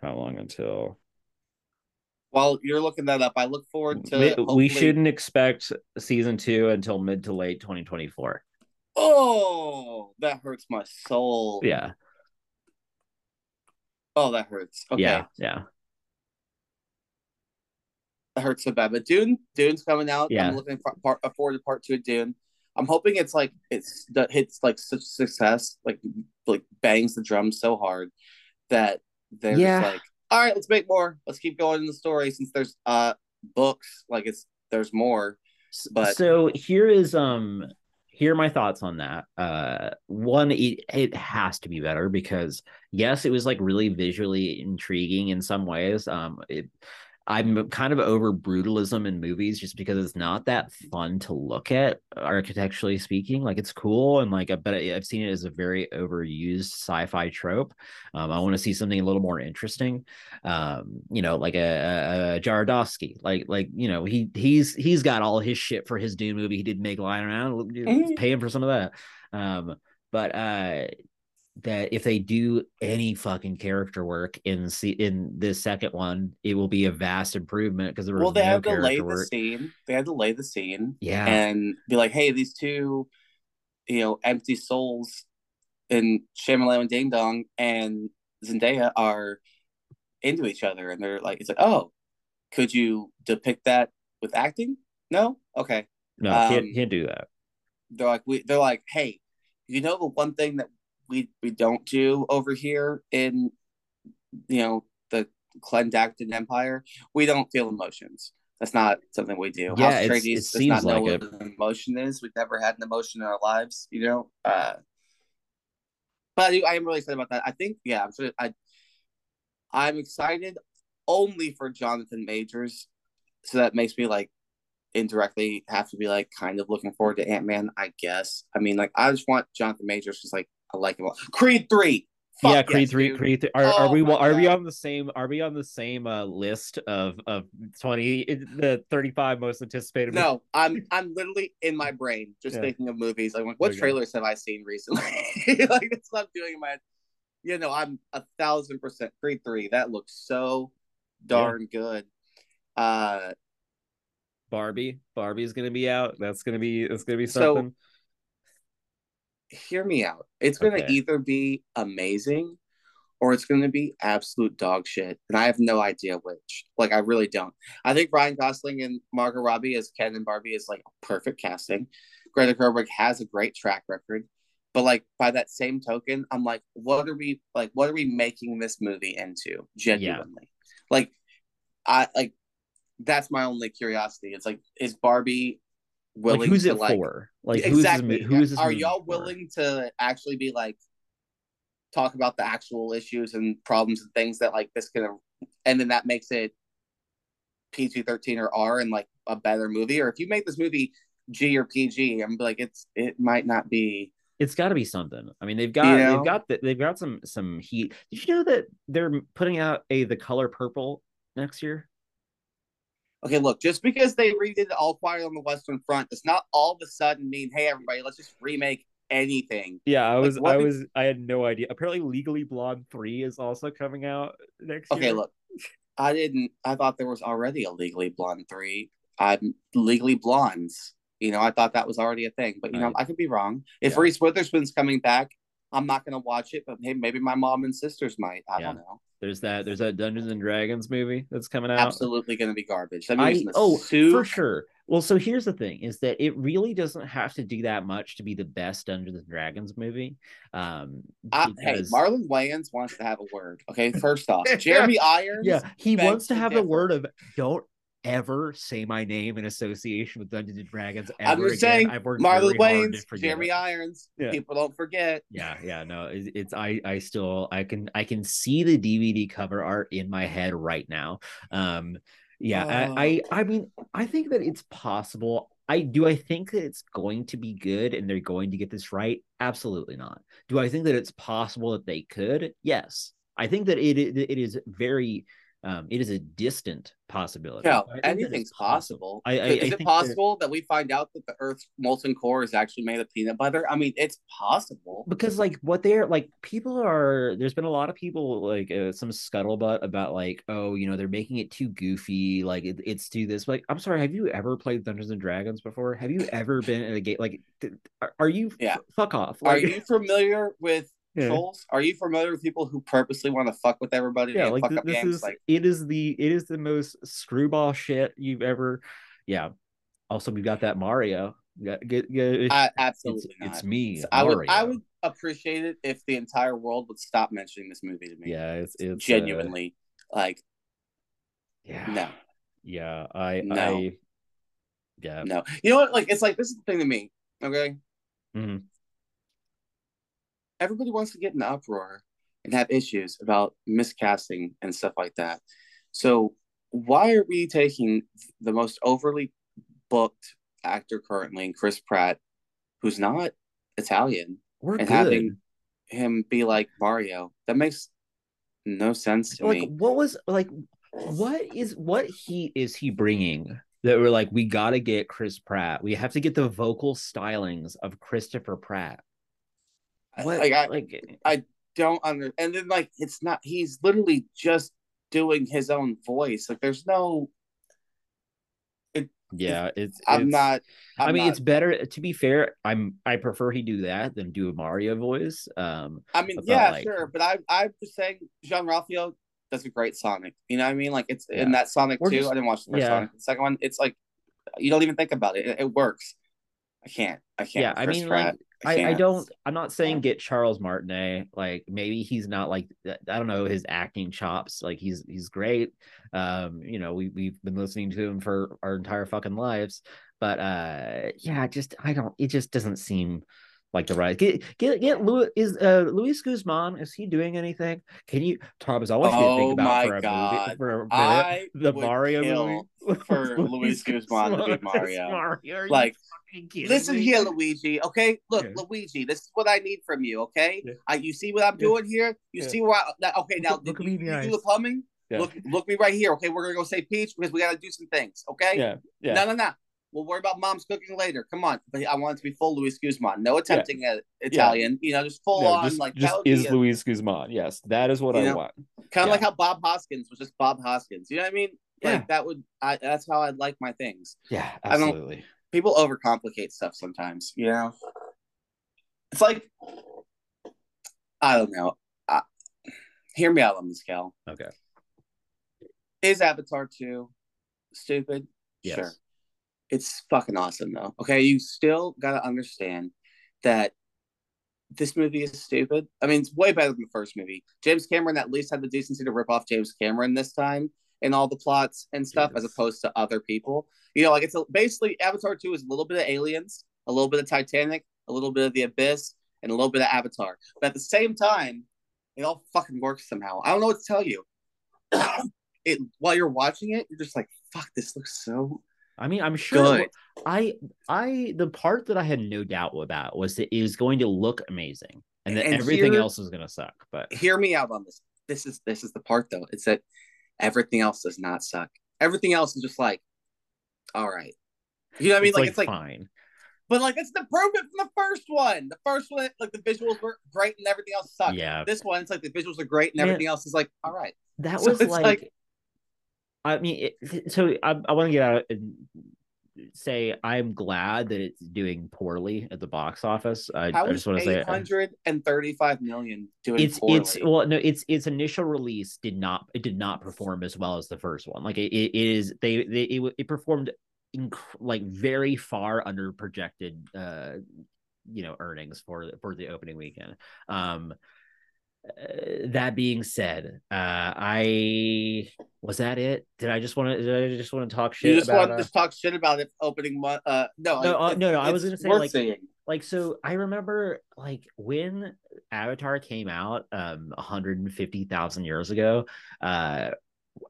How long until? While you're looking that up, I look forward to. We, hopefully... we shouldn't expect season two until mid to late 2024. Oh, that hurts my soul. Yeah. Oh, that hurts. Okay. Yeah. Yeah. That hurts so bad. But Dune, Dune's coming out. Yeah. I'm looking for, part, forward to part two of Dune. I'm hoping it's like it's that hits like such success, like like bangs the drums so hard that they're yeah. like, all right, let's make more. Let's keep going in the story since there's uh books, like it's there's more. But so here is um here are my thoughts on that. Uh, one, it, it has to be better because yes, it was like really visually intriguing in some ways. Um, it I'm kind of over brutalism in movies just because it's not that fun to look at architecturally speaking. Like it's cool and like, but I've seen it as a very overused sci-fi trope. Um, I want to see something a little more interesting. Um, you know, like a, a, a Jodorowsky, like like you know he he's he's got all his shit for his Dune movie he did make lying around. Mm-hmm. Pay him for some of that. Um, but uh that if they do any fucking character work in see in this second one, it will be a vast improvement because there was well, they no have to lay work. the scene. They had to lay the scene, yeah, and be like, hey, these two, you know, empty souls, and Shyamalan and Ding Dong and Zendaya are into each other, and they're like, it's like, oh, could you depict that with acting? No, okay, no, um, can't can't do that. They're like, we, they're like, hey, you know the one thing that we we don't do over here in you know the Clondalkin Empire. We don't feel emotions. That's not something we do. Yeah, House Atreides it know like emotion is. We've never had an emotion in our lives, you know. Uh, but I, I am really excited about that. I think, yeah, I'm sure. I I'm excited only for Jonathan Majors, so that makes me like indirectly have to be like kind of looking forward to Ant Man. I guess. I mean, like I just want Jonathan Majors just like I like. Creed three. Fuck yeah, Creed yes, three, dude. Creed three. Are, oh are we are God. we on the same are we on the same uh, list of of twenty the thirty five most anticipated? No, I'm I'm literally in my brain just yeah. thinking of movies. Like, what trailers have I seen recently? like that's what I'm doing in my. You know, I'm a thousand percent Creed three. That looks so darn yeah. good. Uh, Barbie, Barbie's gonna be out. That's gonna be it's gonna be something. So, hear me out. It's going to okay. either be amazing or it's going to be absolute dog shit. And I have no idea which. Like, I really don't. I think Ryan Gosling and Margot Robbie as Ken and Barbie is like perfect casting. Greta Gerwig has a great track record. But like by that same token, I'm like, what are we like? What are we making this movie into? Genuinely, yeah. like, I like that's my only curiosity. It's like, is Barbie willing like, who's it like for? Like exactly. who is this are y'all for? willing to actually be like talk about the actual issues and problems and things that like this can and then that makes it PG-13 or R and like a better movie or if you make this movie G or PG I'm like it's it might not be it's got to be something. I mean, they've got you know? they've got the, they've got some some heat. Did you know that they're putting out a the color purple next year? Okay, look, just because they redid All Quiet on the Western Front does not all of a sudden mean, hey, everybody, let's just remake anything. Yeah, I was, what I was, I had no idea. Apparently, Legally Blonde three is also coming out next year. Okay, year. look, I didn't. I thought there was already a Legally Blonde three. I'm Legally Blondes. You know, I thought that was already a thing, but you know, I could be wrong. If Yeah. Reese Witherspoon's coming back, I'm not gonna watch it, but hey, maybe my mom and sisters might. I Yeah. don't know. There's that, there's that Dungeons and Dragons movie that's coming out. Absolutely gonna be garbage. That I oh for sure. Well, so here's the thing: is that it really doesn't have to do that much to be the best Dungeons and Dragons movie. Um, I, hey, Marlon Wayans wants to have a word. Okay, first off, Jeremy Irons. yeah, he wants to to have differ. word of don't ever say my name in association with Dungeons and Dragons ever I'm just again. saying, I've worked Marlon Wayans, Jeremy. Irons. Yeah. People don't forget. Yeah, yeah, no, it, it's I I still I can I can see the DVD cover art in my head right now. Um, yeah, Oh. I, I I mean I think that it's possible. I do I think that it's going to be good and they're going to get this right? Absolutely not. Do I think that it's possible that they could? Yes. I think that it it, it is very um it is a distant possibility. Yeah, I think that it's anything's possible. I- I- is it think that- possible that we find out that the Earth's molten core is actually made of peanut butter? I mean, it's possible. because like what they're like people are there's been a lot of people like uh, some scuttlebutt about like oh you know they're making it too goofy like it, it's too this like i'm sorry have you ever played dungeons and dragons before have you ever been in a game like th- are, you Yeah. f- fuck off Are you familiar with Yeah. trolls? Are you familiar with people who purposely want to fuck with everybody yeah and like fuck th- up this games? is Like, it is the it is the most screwball shit you've ever yeah also we've got that mario yeah, get, get, I, it's, absolutely not. it's me So I would, I would appreciate it if the entire world would stop mentioning this movie to me. yeah it's it's uh, genuinely, like, yeah no, yeah i No. i yeah no. You know what? Like, it's like this is the thing to me. Okay, Mhm. Everybody wants to get in an uproar and have issues about miscasting and stuff like that. So why are we taking the most overly booked actor currently, Chris Pratt, who's not Italian, we're and good having him be like Mario? That makes no sense to like me. what was like what is what heat is he bringing that we're like we got to get chris pratt we have to get the vocal stylings of christopher pratt what Like, I- like I Don't under and then like it's not. He's literally just doing his own voice. Like there's no. yeah it's I'm not. I'm i mean not- it's better to be fair i'm i prefer he do that than do a mario voice um I mean, yeah, like- sure, but I I'm just saying Jean Ralphio does a great Sonic. You know what I mean? Like it's Yeah. in that Sonic two. I didn't watch the first yeah. Sonic. The second one, it's like you don't even think about it. It, it works. I can't. I can't. yeah with i mean Pratt. like I, I can't. don't i'm not saying get charles martinet like maybe he's not like i don't know his acting chops like he's he's great um you know we, we've been listening to him for our entire fucking lives but uh yeah just i don't it just doesn't seem like the right get get get Louis is uh Luis Guzman is he doing anything can you Thomas I want you to think Oh about for a God. movie for a minute I the Mario movie for Luis Guzman to be Mario. Mario. Like, Listen me? here, Luigi. Okay, look, Yeah. Luigi. This is what I need from you. Okay, Yeah. I, you see what I'm Yeah. doing here. You see? I, okay, now Look- look at me you, the you do the plumbing. Look, look me right here. Okay, we're gonna go say peach because we got to do some things. Okay. yeah yeah No, no, no. We'll worry about mom's cooking later. Come on. But I want it to be full Luis Guzman. No attempting at Italian. You know, just full No, on just, like just that would be is a- Luis Guzman. Yes, that is what I know? want. kind of yeah. like how Bob Hoskins was just Bob Hoskins. You know what I mean? Like Yeah. that would. I, that's how I'd like my things. Yeah, I don't- absolutely. People overcomplicate stuff sometimes. You know. It's like I don't know. I, hear me out on this, Cal. Okay. Is Avatar two stupid? Yes. Sure. It's fucking awesome though. Okay, you still gotta understand that this movie is stupid. I mean, it's way better than the first movie. James Cameron at least had the decency to rip off James Cameron this time in all the plots and stuff, as opposed to other people. You know, like it's a, basically Avatar two is a little bit of Aliens, a little bit of Titanic, a little bit of The Abyss, and a little bit of Avatar. But at the same time, it all fucking works somehow. I don't know what to tell you. it while you're watching it, you're just like, fuck, this looks so I mean, I'm sure. good. I, I, the part that I had no doubt about was that it was going to look amazing, and that And everything else was going to suck. But hear me out on this. This is this is the part though. It's that everything else does not suck. Everything else is just like all right. You know what I mean? it's like, like, it's like, fine. but like it's the improvement from the first one. The first one, like the visuals were great and everything else sucked. Yeah. This one, it's like the visuals are great and everything else is like, all right. That So was like, like- I mean, it, so I, I want to get out and say I'm glad that it's doing poorly at the box office. I, I just want to say 135 million doing it's poorly? it's well no its its initial release did not it did not perform as well as the first one like it, it is they they it, it performed inc- like very far under projected uh you know earnings for for the opening weekend um uh, that being said uh i was that it did i just want to did i just want to talk shit you just about want uh, to talk shit about it opening month. Uh, no, No, uh, it- no, no, I was gonna say, like, saying. like so i remember like when avatar came out um 150,000 years ago uh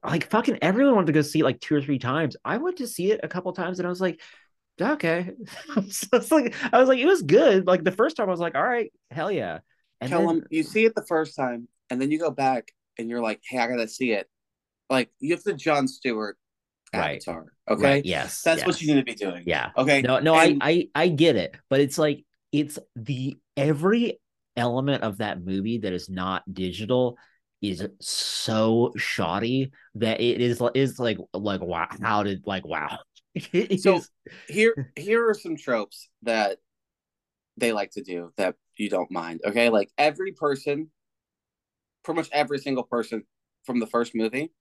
like fucking everyone wanted to go see it like two or three times i went to see it a couple times and i was like okay so it's like i was like it was good like the first time i was like all right hell yeah and Tell then, them you see it the first time, and then you go back and you're like, "Hey, I gotta see it." Like you have the John Stewart Right. Avatar. Okay, right yes that's yes. what you need to be doing. yeah Okay. no no And- I, I i get it but it's like it's the every element of that movie that is not digital is so shoddy that it is is like like wow how did like wow So- is- here here are some tropes that they like to do that you don't mind. Okay, like every person, pretty much every single person from the first movie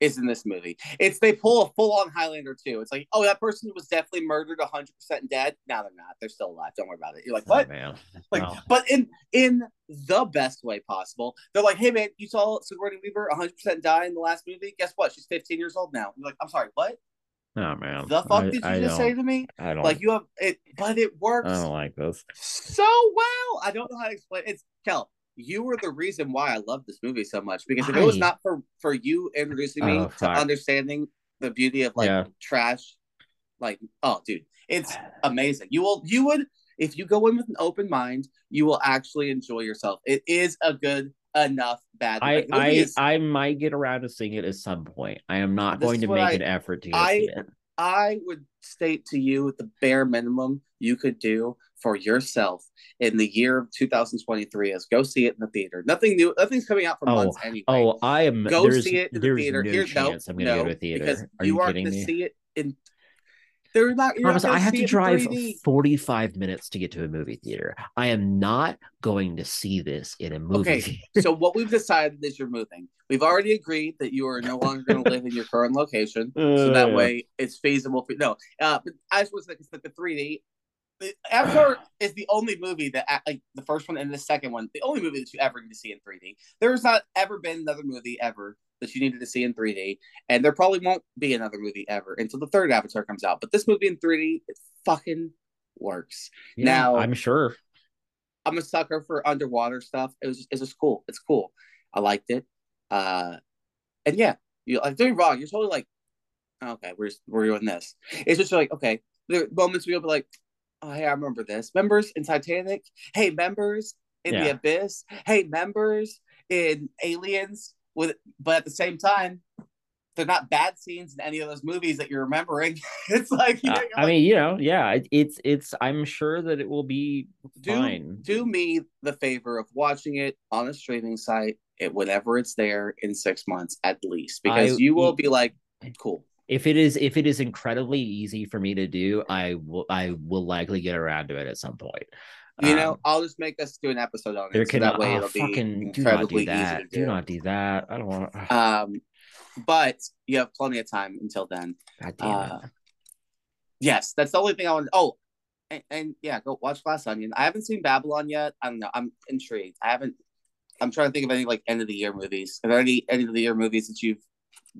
is in this movie. It's they pull a full on Highlander too. It's like, oh, that person was definitely murdered, hundred percent dead. Now they're not. They're still alive. Don't worry about it. You're like, oh, what? man Like, No. but in in the best way possible. They're like, hey man, you saw Sigourney Weaver 100 percent die in the last movie. Guess what? She's 15 years old now. You're like, I'm sorry, what oh man the fuck I, did you just say to me? i don't Like you have it, but it works i don't like this so well. I don't know how to explain. It's Kel. You were the reason why I love this movie so much because if it was not for for you introducing me Oh, to fuck. understanding the beauty of like Yeah. trash, like oh dude, it's amazing. You will you would if you go in with an open mind, you will actually enjoy yourself. It is a good enough bad. I I is- I might get around to seeing it at some point. I am not going to make I- an effort to I- see it. I would state to you the bare minimum you could do for yourself in the year of 2023 is go see it in the theater. Nothing new, nothing's coming out for Oh, months anyway. Oh, I am. go see it in the theater. no Here, no, I'm going to no, go to a theater. because Are you, you, aren't kidding to me? see it in. They're not. You're Promise, not I have to drive 3D. 45 minutes to get to a movie theater. I am not going to see this in a movie Okay. theater. so what we've decided is you're moving. We've already agreed that you are no longer going to live in your current location, so that Uh, way it's feasible for no. Uh, but I just was like, it's like the 3D. The Avatar is the only movie that like the first one and the second one, the only movie that you ever need to see in 3D. There has not ever been another movie ever that you needed to see in 3D, and there probably won't be another movie ever until the third Avatar comes out. But this movie in 3D, it fucking works. Yeah, now- I'm sure. I'm a sucker for underwater stuff. It was just, it's just cool. It's cool. I liked it. Uh, and yeah, you like doing wrong. You're totally like, okay, we're we're doing this. It's just like okay, there are moments where you'll be like, oh hey, I remember this. Members in Titanic. Hey, members in the Abyss. Hey, members in Aliens. With but at the same time, they're not bad scenes in any of those movies that you're remembering. it's like, you know, Uh, I like, mean, you know, yeah, it, it's it's. I'm sure that it will be do fine. do me the favor of watching it on a streaming site it, whenever it's there in six months at least because I- you will be like cool if it is if it is incredibly easy for me to do, I will I will likely get around to it at some point. You know Um, i'll just make us do an episode on it so that way oh, it'll be fucking do not do incredibly easy to Do do, not do that. I don't want. to um but you have plenty of time until then. God damn it. uh, yes that's the only thing i want oh and, and yeah go watch glass onion. I haven't seen babylon yet. I don't know. I'm intrigued. I haven't i'm trying to think of any like end of the year movies. Are there any end of the year movies that you've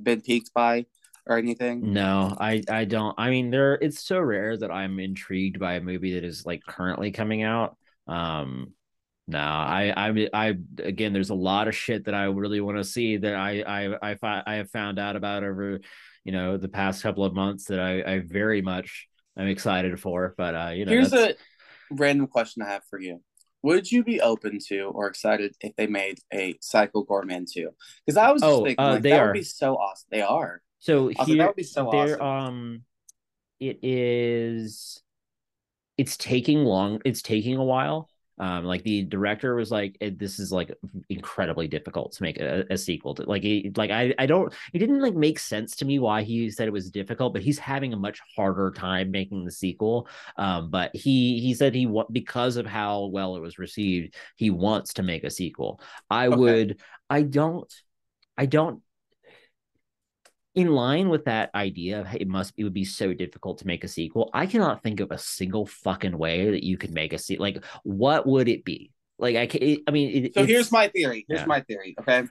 been peaked by or anything No, I I don't. I mean, there it's so rare that I'm intrigued by a movie that is like currently coming out. Um no, I I I again there's a lot of shit that I really want to see that I I I I have found out about over you know the past couple of months that I I very much I'm excited for, but uh you know Here's that's- a random question I have for you. Would you be open to or excited if they made a Psycho Goreman 2? Because I was just Oh, thinking, uh, like, they that are. would be so awesome. They are. So here that would be so there awesome. um it is it's taking long it's taking a while um like the director was like this is like incredibly difficult to make a, a sequel to like he, like I I don't it didn't like make sense to me why he said it was difficult but he's having a much harder time making the sequel um but he he said he want because of how well it was received he wants to make a sequel I okay. would I don't I don't in line with that idea of it must it would be so difficult to make a sequel i cannot think of a single fucking way that you could make a sequel like what would it be? Like i can it, i mean it, so here's my theory here's yeah. my theory okay?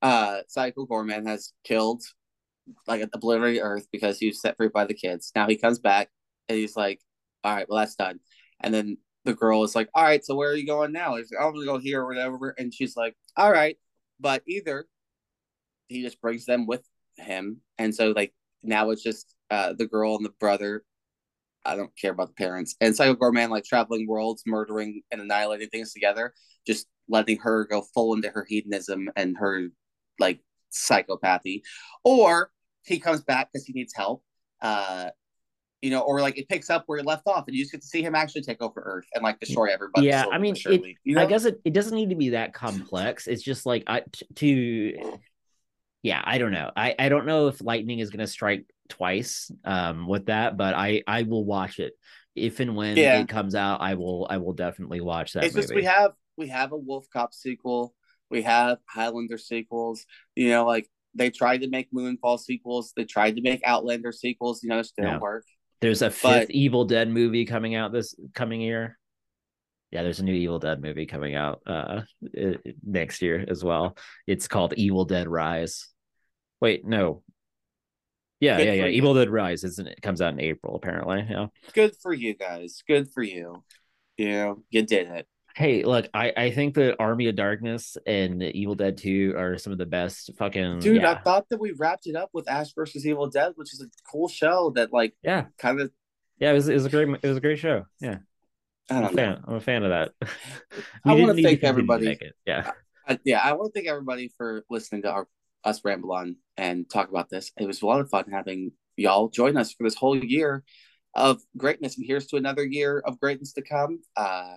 Uh psycho goreman has killed like obliterated earth because he was set free by the kids. Now he comes back and he's like all right well that's done. And then the girl is like all right so where are you going now? He's like i'm gonna go here or whatever and she's like all right but either he just brings them with him, and so like now it's just uh, the girl and the brother. I don't care about the parents and Psycho Goreman like traveling worlds, murdering and annihilating things together, just letting her go full into her hedonism and her like psychopathy, or he comes back because he needs help. Uh, you know, or like it picks up where he left off, and you just get to see him actually take over Earth and like destroy everybody. Yeah, I mean, it, you know? I guess it, it doesn't need to be that complex. It's just like I to yeah, I don't know. I, I don't know if lightning is going to strike twice um, with that, but I I will watch it if and when yeah. it comes out. I will I will definitely watch that. It's movie. just we have we have a Wolf Cop sequel. We have Highlander sequels. You know, like they tried to make Moonfall sequels. They tried to make Outlander sequels. You know, it didn't yeah. work. There's a fifth but, Evil Dead movie coming out this coming year. Yeah, there's a new Evil Dead movie coming out uh next year as well. It's called Evil Dead Rise. Wait, no. Yeah, Good yeah, yeah. You. Evil Dead Rise isn't it comes out in April apparently. Yeah. Good for you guys. Good for you. Yeah, you did it. Hey, look, I I think that Army of Darkness and Evil Dead 2 are some of the best fucking Dude, yeah. I thought that we wrapped it up with Ash versus Evil Dead, which is a cool show that like yeah, kind of Yeah, it was it was a great it was a great show. Yeah. I am a fan. Know. I'm a fan of that. I want to thank everybody. Yeah. I, yeah, I want to thank everybody for listening to our us ramble on and talk about this. It was a lot of fun having y'all join us for this whole year of greatness. And here's to another year of greatness to come. Uh,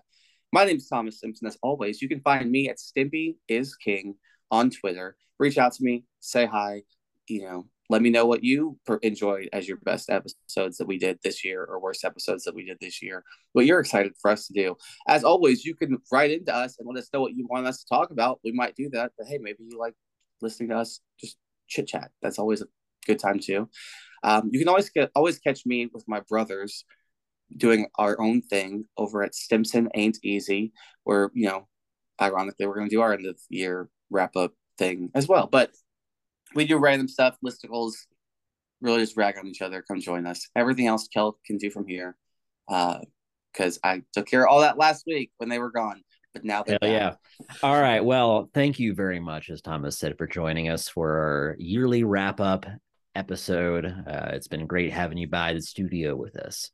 my name is Thomas Simpson. As always, you can find me at Stimpy is King on Twitter. Reach out to me, say hi. You know, let me know what you enjoyed as your best episodes that we did this year or worst episodes that we did this year. What you're excited for us to do. As always, you can write into us and let us know what you want us to talk about. We might do that. But hey, maybe you like listening to us just chit chat. That's always a good time too. Um, you can always get always catch me with my brothers doing our own thing over at Stimson Ain't Easy, where you know, ironically, we're going to do our end of year wrap up thing as well. But we do random stuff, listicles, really just rag on each other. Come join us. Everything else Kel can do from here, because uh, I took care of all that last week when they were gone but now they're Hell yeah. All right. Well, thank you very much, as Thomas said, for joining us for our yearly wrap up episode. Uh, it's been great having you by the studio with us.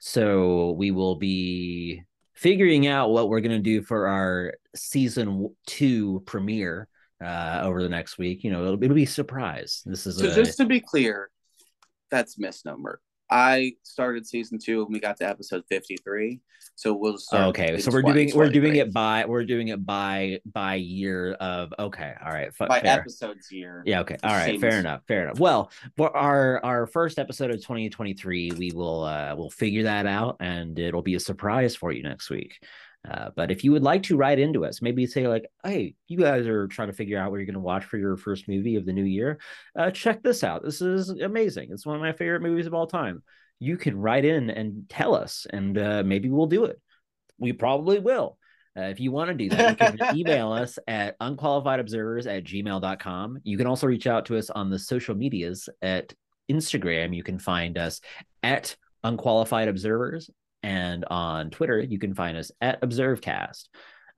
So we will be figuring out what we're going to do for our season two premiere uh, over the next week. You know, it'll, it'll be a surprise. This is so a... just to be clear, that's misnomer. I started season two when we got to episode fifty three. So we'll start. Okay, so we're doing we're doing it by we're doing it by by year of okay. All right, f- by fair. episodes year. Yeah. Okay. All right. Fair enough. Fair enough. Well, for our our first episode of twenty twenty three, we will uh we'll figure that out, and it'll be a surprise for you next week. Uh, but if you would like to write into us, maybe say like, "Hey, you guys are trying to figure out what you're going to watch for your first movie of the new year. Uh, check this out. This is amazing. It's one of my favorite movies of all time." You can write in and tell us, and uh, maybe we'll do it. We probably will. Uh, if you want to do that, you can email us at unqualifiedobservers at gmail.com. You can also reach out to us on the social medias at Instagram. You can find us at unqualified observers and on Twitter, you can find us at ObserveCast.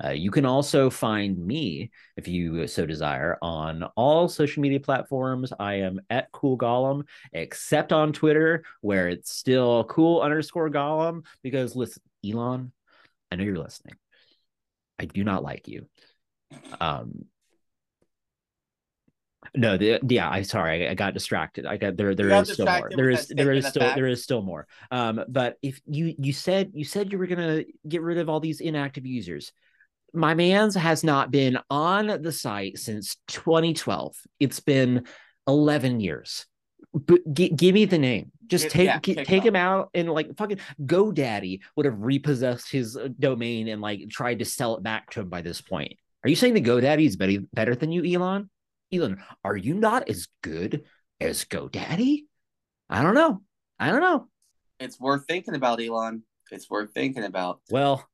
Uh, you can also find me, if you so desire, on all social media platforms. I am at Cool Gollum, except on Twitter, where it's still cool underscore Gollum. Because listen, Elon, I know you're listening. I do not like you. Um, No, the, yeah, I sorry, I, I got distracted. I got there. There is still more. There is there is still fact? there is still more. Um, but if you you said you said you were gonna get rid of all these inactive users, my man's has not been on the site since 2012. It's been 11 years. But gi- give me the name. Just Yeah, take yeah, kick take him out and like fucking GoDaddy would have repossessed his uh, domain and like tried to sell it back to him by this point. Are you saying the GoDaddy is better better than you, Elon? Elon, are you not as good as GoDaddy? I don't know. I don't know. It's worth thinking about, Elon. It's worth thinking about. Well,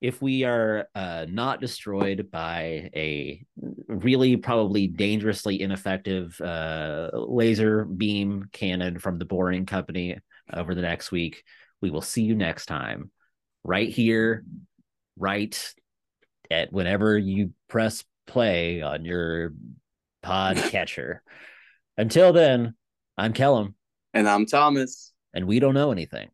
if we are uh, not destroyed by a really probably dangerously ineffective uh, laser beam cannon from the Boring Company over the next week, we will see you next time, right here, right at whenever you press play on your pod catcher. Until then, I'm Kelham, And I'm Thomas. and we don't know anything.